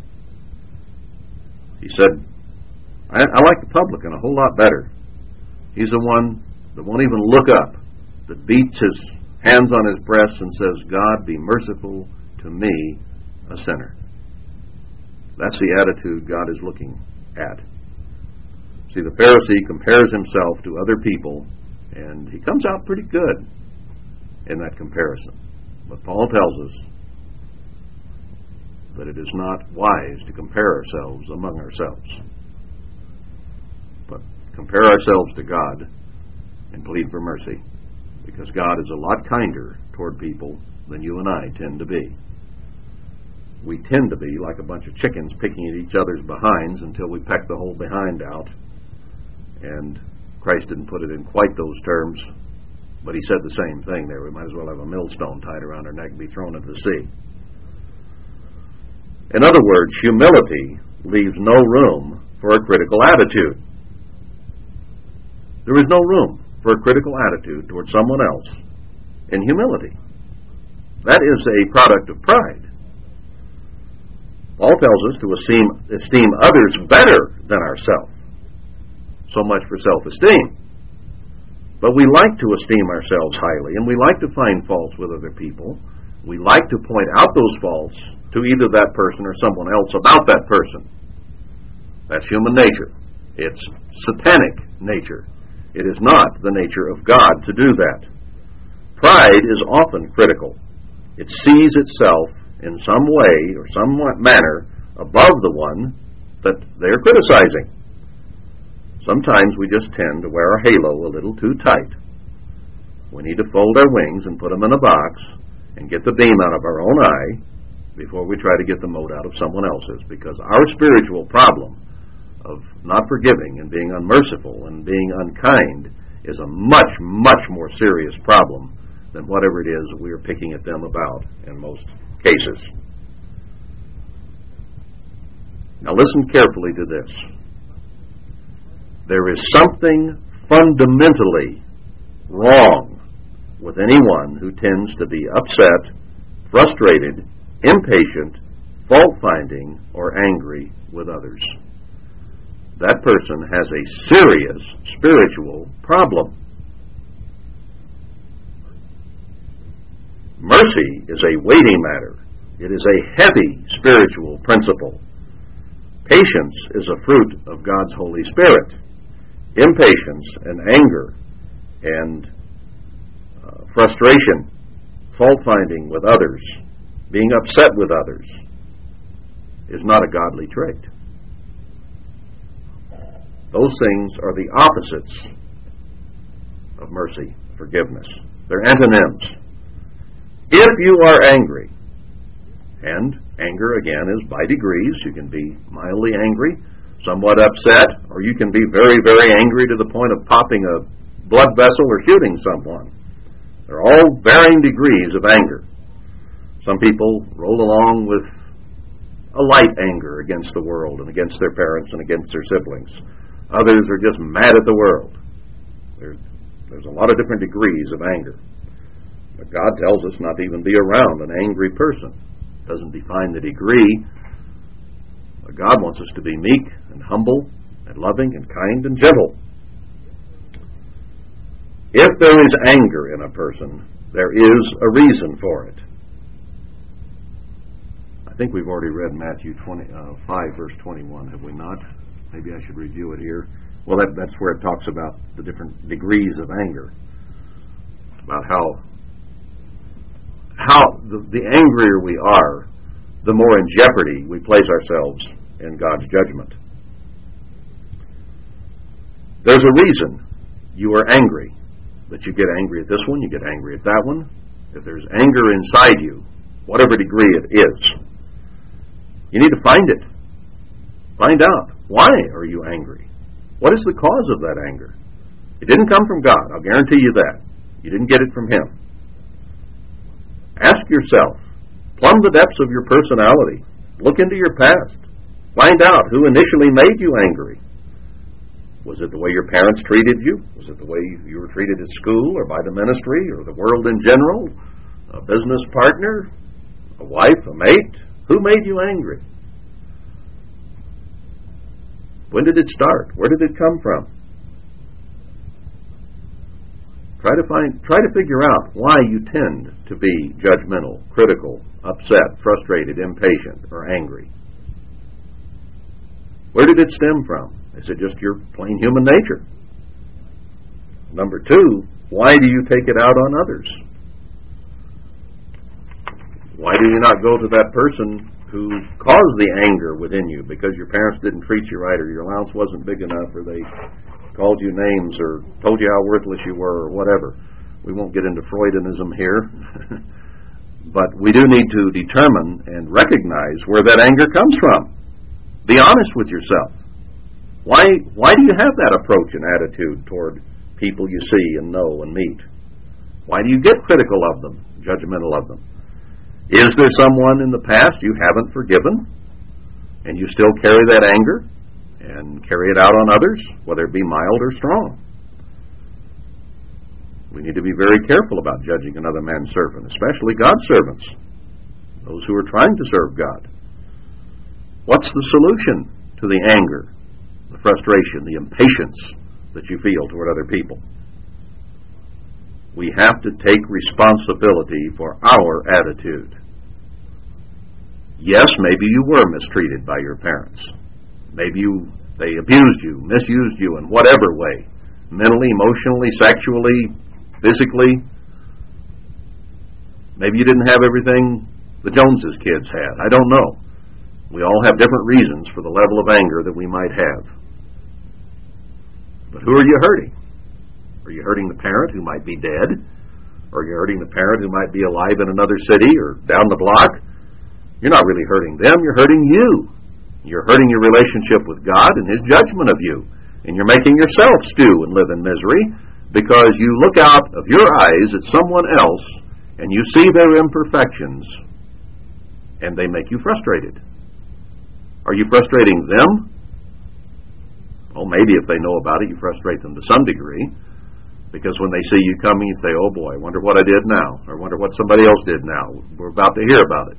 He said, I, I like the publican a whole lot better. He's the one that won't even look up, that beats his hands on his breast and says, God, be merciful to me, a sinner. That's the attitude God is looking at. See, the Pharisee compares himself to other people and he comes out pretty good in that comparison. But Paul tells us that it is not wise to compare ourselves among ourselves, but compare ourselves to God and plead for mercy, because God is a lot kinder toward people than you and I tend to be. We tend to be like a bunch of chickens picking at each other's behinds until we peck the whole behind out and Christ didn't put it in quite those terms, but he said the same thing there. We might as well have a millstone tied around our neck and be thrown into the sea. In other words, humility leaves no room for a critical attitude. There is no room for a critical attitude towards someone else in humility. That is a product of pride. Paul tells us to esteem, esteem others better than ourselves so much for self esteem. But we like to esteem ourselves highly, and we like to find faults with other people. We like to point out those faults to either that person or someone else about that person. That's human nature. It's satanic nature. It is not the nature of God to do that. Pride is often critical. It sees itself in some way or some manner above the one that they are criticizing. Sometimes we just tend to wear our halo a little too tight. We need to fold our wings and put them in a box and get the beam out of our own eye before we try to get the mote out of someone else's because our spiritual problem of not forgiving and being unmerciful and being unkind is a much, much more serious problem than whatever it is we are picking at them about in most cases. Now listen carefully to this. There is something fundamentally wrong with anyone who tends to be upset, frustrated, impatient, fault finding, or angry with others. That person has a serious spiritual problem. Mercy is a weighty matter. It is a heavy spiritual principle. Patience is a fruit of God's Holy Spirit impatience and anger and uh, frustration, fault finding with others, being upset with others, is not a godly trait. Those things are the opposites of mercy, forgiveness. They're antonyms. If you are angry, and anger again is by degrees, you can be mildly angry, somewhat upset, or you can be very, very angry to the point of popping a blood vessel or shooting someone. They're all varying degrees of anger. Some people roll along with a light anger against the world and against their parents and against their siblings. Others are just mad at the world. There's, there's a lot of different degrees of anger. But God tells us not to even be around an angry person. Doesn't define the degree. But God wants us to be meek and humble and loving and kind and gentle. If there is anger in a person, there is a reason for it. I think we've already read Matthew 20, uh, 5, verse 21, have we not? Maybe I should review it here. Well, that, that's where it talks about the different degrees of anger, about how how the, the angrier we are, the more in jeopardy we place ourselves in God's judgment. There's a reason you are angry. That you get angry at this one, you get angry at that one. If there's anger inside you, whatever degree it is, you need to find it. Find out why are you angry? What is the cause of that anger? It didn't come from God. I'll guarantee you that. You didn't get it from Him. Ask yourself. Plumb the depths of your personality. Look into your past. Find out who initially made you angry. Was it the way your parents treated you? Was it the way you were treated at school or by the ministry or the world in general? A business partner? A wife? A mate? Who made you angry? When did it start? Where did it come from? Try to find try to figure out why you tend to be judgmental, critical, upset, frustrated, impatient, or angry. Where did it stem from? Is it just your plain human nature? Number two, why do you take it out on others? Why do you not go to that person who caused the anger within you because your parents didn't treat you right or your allowance wasn't big enough or they called you names or told you how worthless you were or whatever. We won't get into Freudianism here. but we do need to determine and recognize where that anger comes from. Be honest with yourself. Why, why do you have that approach and attitude toward people you see and know and meet? Why do you get critical of them, judgmental of them? Is there someone in the past you haven't forgiven and you still carry that anger? And carry it out on others, whether it be mild or strong. We need to be very careful about judging another man's servant, especially God's servants, those who are trying to serve God. What's the solution to the anger, the frustration, the impatience that you feel toward other people? We have to take responsibility for our attitude. Yes, maybe you were mistreated by your parents. Maybe you they abused you, misused you in whatever way, mentally, emotionally, sexually, physically. Maybe you didn't have everything the Joneses kids had. I don't know. We all have different reasons for the level of anger that we might have. But who are you hurting? Are you hurting the parent who might be dead? Are you hurting the parent who might be alive in another city or down the block? You're not really hurting them, you're hurting you. You're hurting your relationship with God and His judgment of you. And you're making yourself stew and live in misery because you look out of your eyes at someone else and you see their imperfections and they make you frustrated. Are you frustrating them? Well, maybe if they know about it, you frustrate them to some degree. Because when they see you coming, you say, oh boy, I wonder what I did now, or wonder what somebody else did now. We're about to hear about it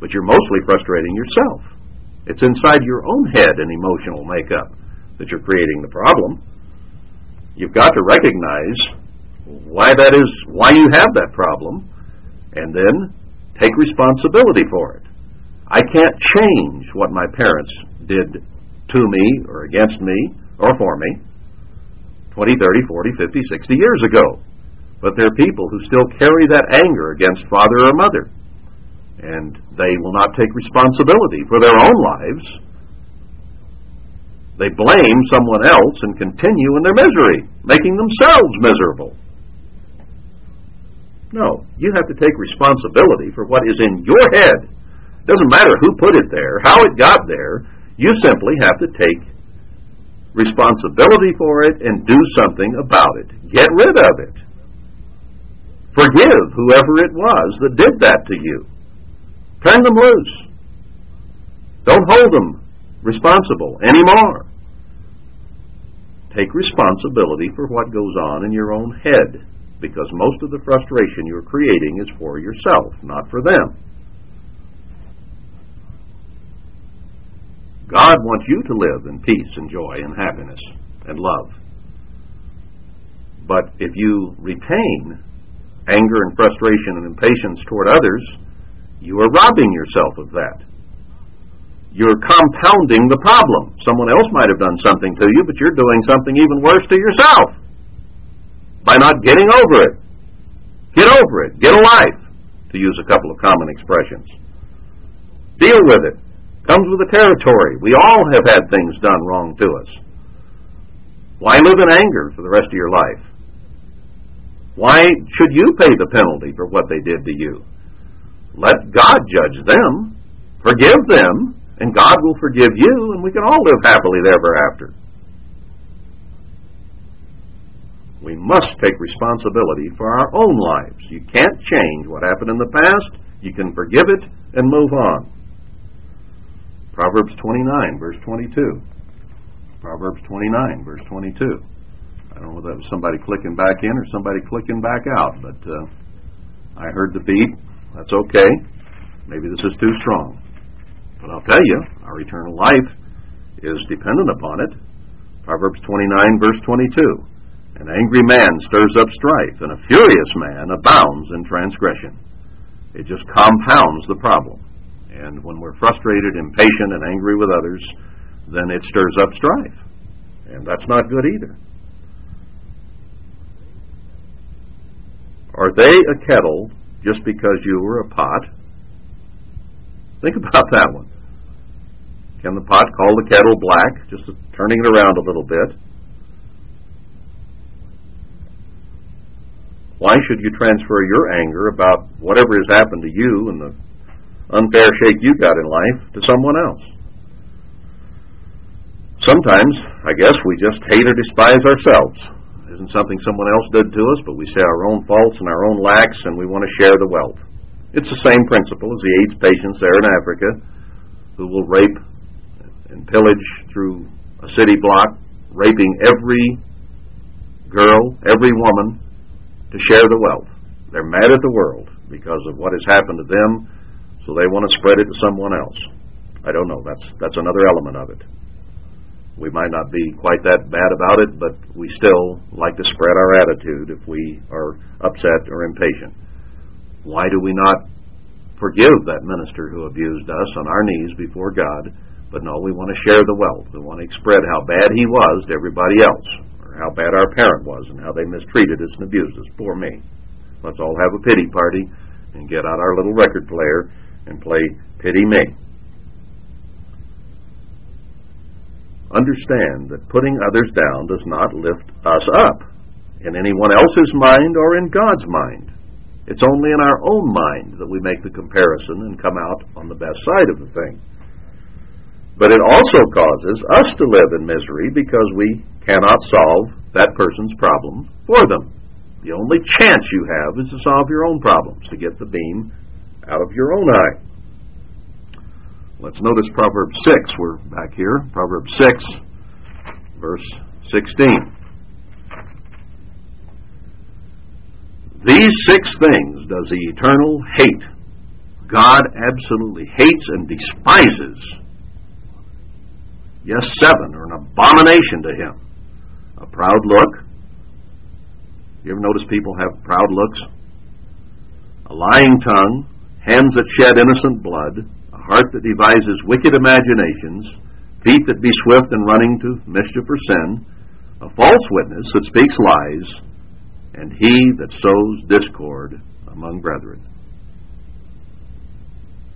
but you're mostly frustrating yourself. It's inside your own head and emotional makeup that you're creating the problem. You've got to recognize why that is, why you have that problem, and then take responsibility for it. I can't change what my parents did to me or against me or for me 20, 30, 40, 50, 60 years ago. But there are people who still carry that anger against father or mother and they will not take responsibility for their own lives. They blame someone else and continue in their misery, making themselves miserable. No, you have to take responsibility for what is in your head. It doesn't matter who put it there, how it got there. You simply have to take responsibility for it and do something about it. Get rid of it. Forgive whoever it was that did that to you. Turn them loose. Don't hold them responsible anymore. Take responsibility for what goes on in your own head, because most of the frustration you're creating is for yourself, not for them. God wants you to live in peace and joy and happiness and love. But if you retain anger and frustration and impatience toward others, you are robbing yourself of that. You're compounding the problem. Someone else might have done something to you, but you're doing something even worse to yourself by not getting over it. Get over it. Get a life, to use a couple of common expressions. Deal with it. Comes with the territory. We all have had things done wrong to us. Why live in anger for the rest of your life? Why should you pay the penalty for what they did to you? Let God judge them. Forgive them, and God will forgive you, and we can all live happily ever after. We must take responsibility for our own lives. You can't change what happened in the past. You can forgive it and move on. Proverbs 29, verse 22. Proverbs 29, verse 22. I don't know whether that was somebody clicking back in or somebody clicking back out, but uh, I heard the beat. That's okay. Maybe this is too strong. But I'll tell you, our eternal life is dependent upon it. Proverbs 29, verse 22. An angry man stirs up strife, and a furious man abounds in transgression. It just compounds the problem. And when we're frustrated, impatient, and angry with others, then it stirs up strife. And that's not good either. Are they a kettle just because you were a pot? Think about that one. Can the pot call the kettle black, just turning it around a little bit? Why should you transfer your anger about whatever has happened to you and the unfair shake you got in life to someone else? Sometimes, I guess, we just hate or despise ourselves isn't something someone else did to us, but we see our own faults and our own lacks, and we want to share the wealth. It's the same principle as the AIDS patients there in Africa who will rape and pillage through a city block, raping every girl, every woman to share the wealth. They're mad at the world because of what has happened to them, so they want to spread it to someone else. I don't know. That's that's another element of it. We might not be quite that bad about it, but we still like to spread our attitude if we are upset or impatient. Why do we not forgive that minister who abused us on our knees before God? But no, we want to share the wealth. We want to spread how bad he was to everybody else, or how bad our parent was, and how they mistreated us and abused us. Poor me. Let's all have a pity party and get out our little record player and play Pity Me. Understand that putting others down does not lift us up in anyone else's mind or in God's mind. It's only in our own mind that we make the comparison and come out on the best side of the thing. But it also causes us to live in misery because we cannot solve that person's problem for them. The only chance you have is to solve your own problems, to get the beam out of your own eye. Let's notice Proverbs 6. We're back here. Proverbs 6, verse 16. These six things does the eternal hate. God absolutely hates and despises. Yes, seven are an abomination to him. A proud look. You ever notice people have proud looks? A lying tongue, hands that shed innocent blood, heart that devises wicked imaginations, feet that be swift in running to mischief or sin, a false witness that speaks lies, and he that sows discord among brethren.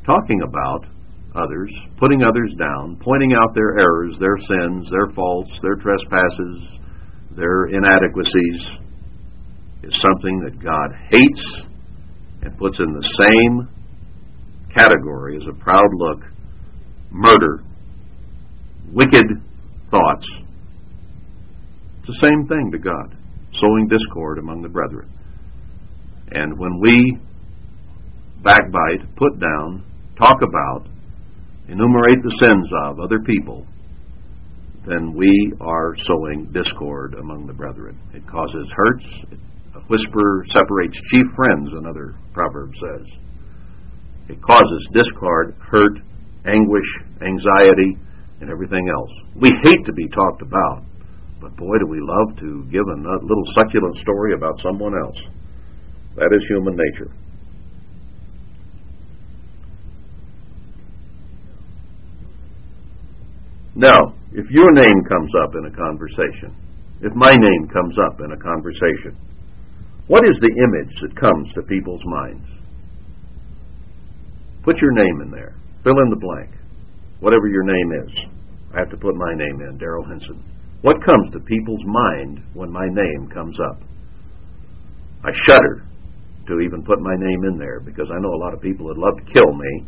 Talking about others, putting others down, pointing out their errors, their sins, their faults, their trespasses, their inadequacies, is something that God hates and puts in the same category is a proud look, murder, wicked thoughts. It's the same thing to God, sowing discord among the brethren. And when we backbite, put down, talk about, enumerate the sins of other people, then we are sowing discord among the brethren. It causes hurts. A whisper separates chief friends, another proverb says. It causes discord, hurt, anguish, anxiety, and everything else. We hate to be talked about, but boy, do we love to give a little succulent story about someone else. That is human nature. Now, if your name comes up in a conversation, if my name comes up in a conversation, what is the image that comes to people's minds? Put your name in there. Fill in the blank. Whatever your name is. I have to put my name in, Darryl Henson. What comes to people's mind when my name comes up? I shudder to even put my name in there because I know a lot of people would love to kill me.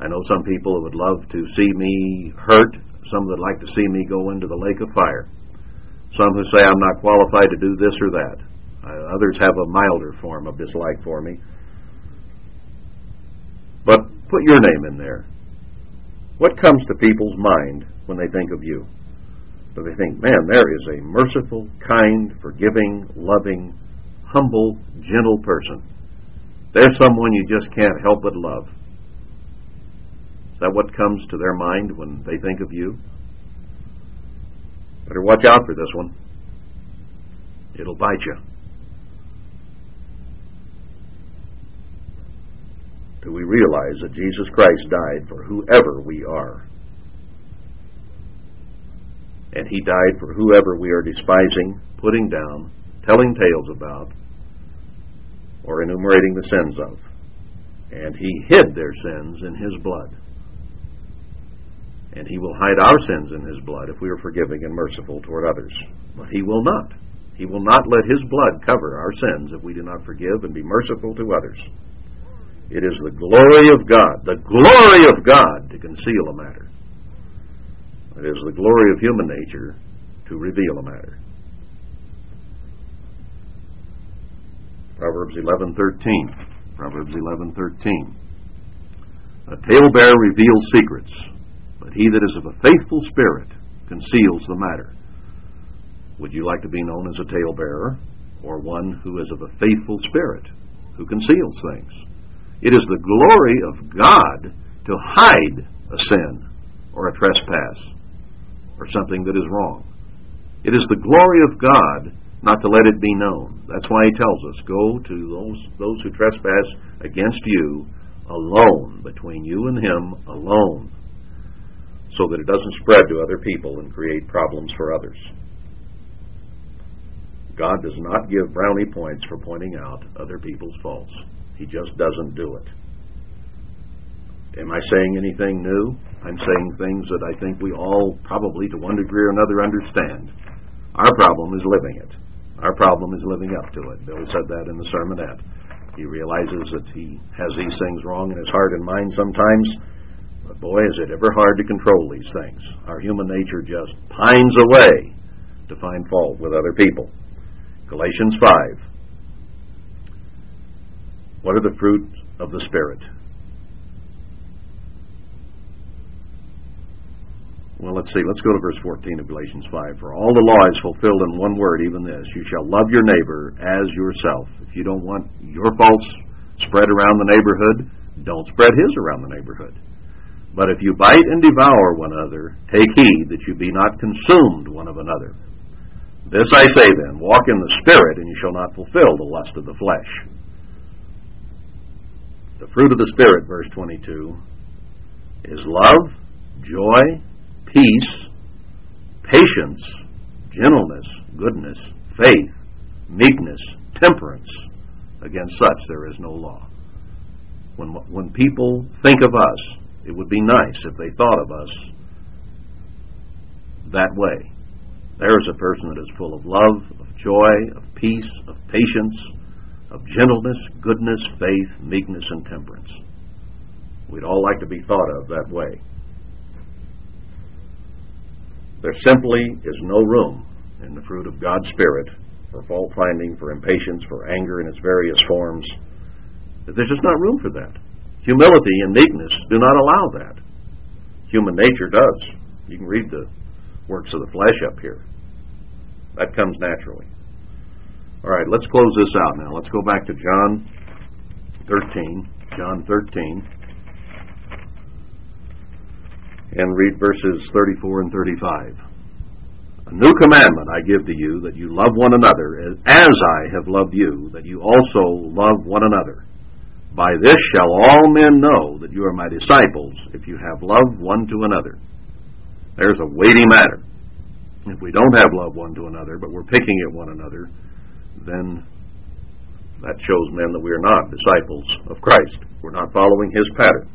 I know some people that would love to see me hurt some that like to see me go into the lake of fire. Some who say I'm not qualified to do this or that. Uh, others have a milder form of dislike for me. But put your name in there. What comes to people's mind when they think of you? Do they think, man, there is a merciful, kind, forgiving, loving, humble, gentle person. There's someone you just can't help but love. Is that what comes to their mind when they think of you? Better watch out for this one. It'll bite you. Do we realize that Jesus Christ died for whoever we are? And He died for whoever we are despising, putting down, telling tales about, or enumerating the sins of. And He hid their sins in His blood and he will hide our sins in his blood if we are forgiving and merciful toward others. But he will not. He will not let his blood cover our sins if we do not forgive and be merciful to others. It is the glory of God, the glory of God to conceal a matter. It is the glory of human nature to reveal a matter. Proverbs 11:13. Proverbs 11:13. A talebearer reveals secrets, but he that is of a faithful spirit conceals the matter. Would you like to be known as a talebearer or one who is of a faithful spirit who conceals things? It is the glory of God to hide a sin or a trespass or something that is wrong. It is the glory of God not to let it be known. That's why he tells us, go to those those who trespass against you alone, between you and him alone so that it doesn't spread to other people and create problems for others. God does not give brownie points for pointing out other people's faults. He just doesn't do it. Am I saying anything new? I'm saying things that I think we all probably, to one degree or another, understand. Our problem is living it. Our problem is living up to it. Bill said that in the sermonette. He realizes that he has these things wrong in his heart and mind sometimes, but boy, is it ever hard to control these things. Our human nature just pines away to find fault with other people. Galatians 5. What are the fruits of the Spirit? Well, let's see. Let's go to verse 14 of Galatians 5. For all the law is fulfilled in one word, even this you shall love your neighbor as yourself. If you don't want your faults spread around the neighborhood, don't spread his around the neighborhood. But if you bite and devour one another, take heed that you be not consumed one of another. This I say then, walk in the Spirit, and you shall not fulfill the lust of the flesh. The fruit of the Spirit, verse 22, is love, joy, peace, patience, gentleness, goodness, faith, meekness, temperance. Against such there is no law. When, when people think of us, it would be nice if they thought of us that way. There is a person that is full of love, of joy, of peace, of patience, of gentleness, goodness, faith, meekness, and temperance. We'd all like to be thought of that way. There simply is no room in the fruit of God's Spirit for fault finding, for impatience, for anger in its various forms. There's just not room for that. Humility and meekness do not allow that. human nature does. You can read the works of the flesh up here. That comes naturally. All right, let's close this out now. Let's go back to John 13. John 13. And read verses 34 and 35. A new commandment I give to you, that you love one another, as I have loved you, that you also love one another. By this shall all men know that you are my disciples, if you have love one to another. There's a weighty matter. If we don't have love one to another, but we're picking at one another, then that shows men that we are not disciples of Christ. We're not following his pattern.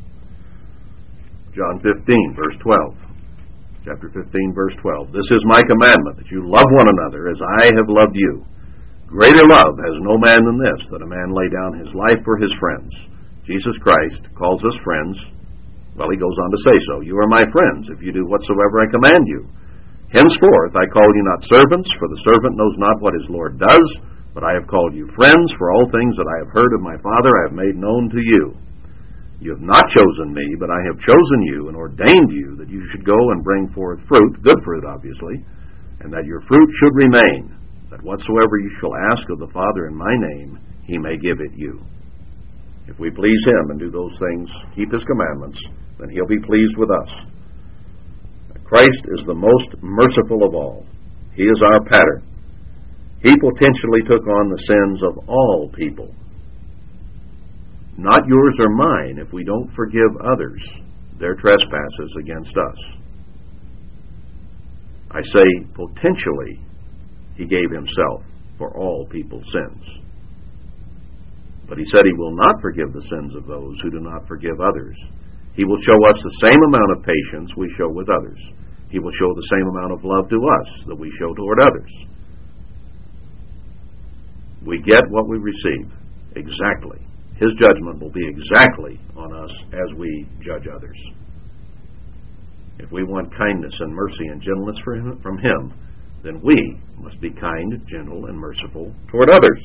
John 15, verse 12. Chapter 15, verse 12. This is my commandment, that you love one another as I have loved you. Greater love has no man than this, that a man lay down his life for his friends. Jesus Christ calls us friends. Well, he goes on to say so. You are my friends if you do whatsoever I command you. Henceforth I call you not servants, for the servant knows not what his Lord does, but I have called you friends, for all things that I have heard of my Father I have made known to you. You have not chosen me, but I have chosen you and ordained you that you should go and bring forth fruit, good fruit obviously, and that your fruit should remain that whatsoever you shall ask of the Father in my name, he may give it you. If we please him and do those things, keep his commandments, then he'll be pleased with us. Christ is the most merciful of all. He is our pattern. He potentially took on the sins of all people. Not yours or mine if we don't forgive others their trespasses against us. I say potentially he gave himself for all people's sins. But he said he will not forgive the sins of those who do not forgive others. He will show us the same amount of patience we show with others. He will show the same amount of love to us that we show toward others. We get what we receive exactly. His judgment will be exactly on us as we judge others. If we want kindness and mercy and gentleness from Him, then we must be kind, gentle, and merciful toward others.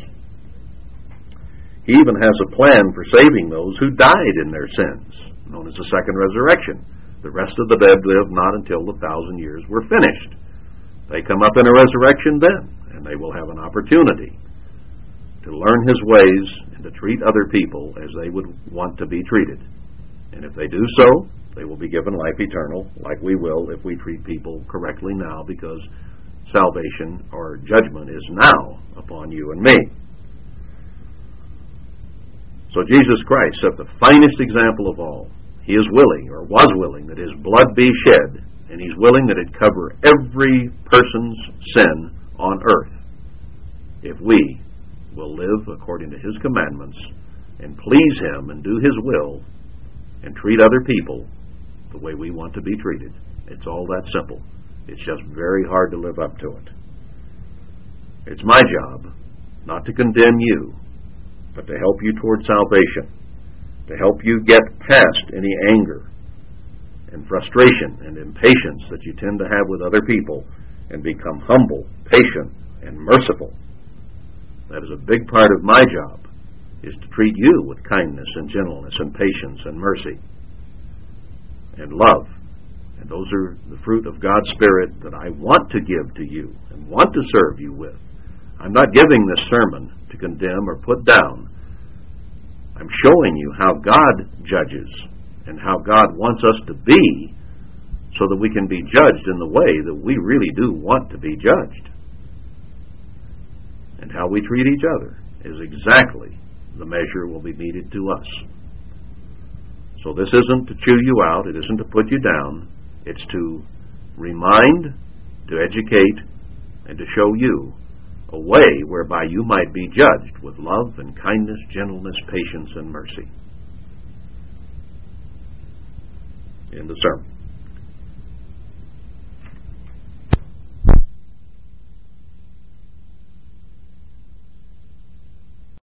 He even has a plan for saving those who died in their sins, known as the second resurrection. The rest of the dead live not until the thousand years were finished. They come up in a resurrection then, and they will have an opportunity to learn his ways and to treat other people as they would want to be treated. And if they do so, they will be given life eternal, like we will if we treat people correctly now, because salvation or judgment is now upon you and me. So Jesus Christ set the finest example of all. He is willing, or was willing, that his blood be shed, and he's willing that it cover every person's sin on earth if we will live according to his commandments and please him and do his will and treat other people the way we want to be treated. It's all that simple. It's just very hard to live up to it. It's my job not to condemn you, but to help you toward salvation, to help you get past any anger and frustration and impatience that you tend to have with other people and become humble, patient, and merciful. That is a big part of my job, is to treat you with kindness and gentleness and patience and mercy and love and those are the fruit of God's Spirit that I want to give to you and want to serve you with. I'm not giving this sermon to condemn or put down. I'm showing you how God judges and how God wants us to be so that we can be judged in the way that we really do want to be judged. And how we treat each other is exactly the measure will be meted to us. So this isn't to chew you out, it isn't to put you down, it's to remind, to educate, and to show you a way whereby you might be judged with love and kindness, gentleness, patience, and mercy. In the sermon.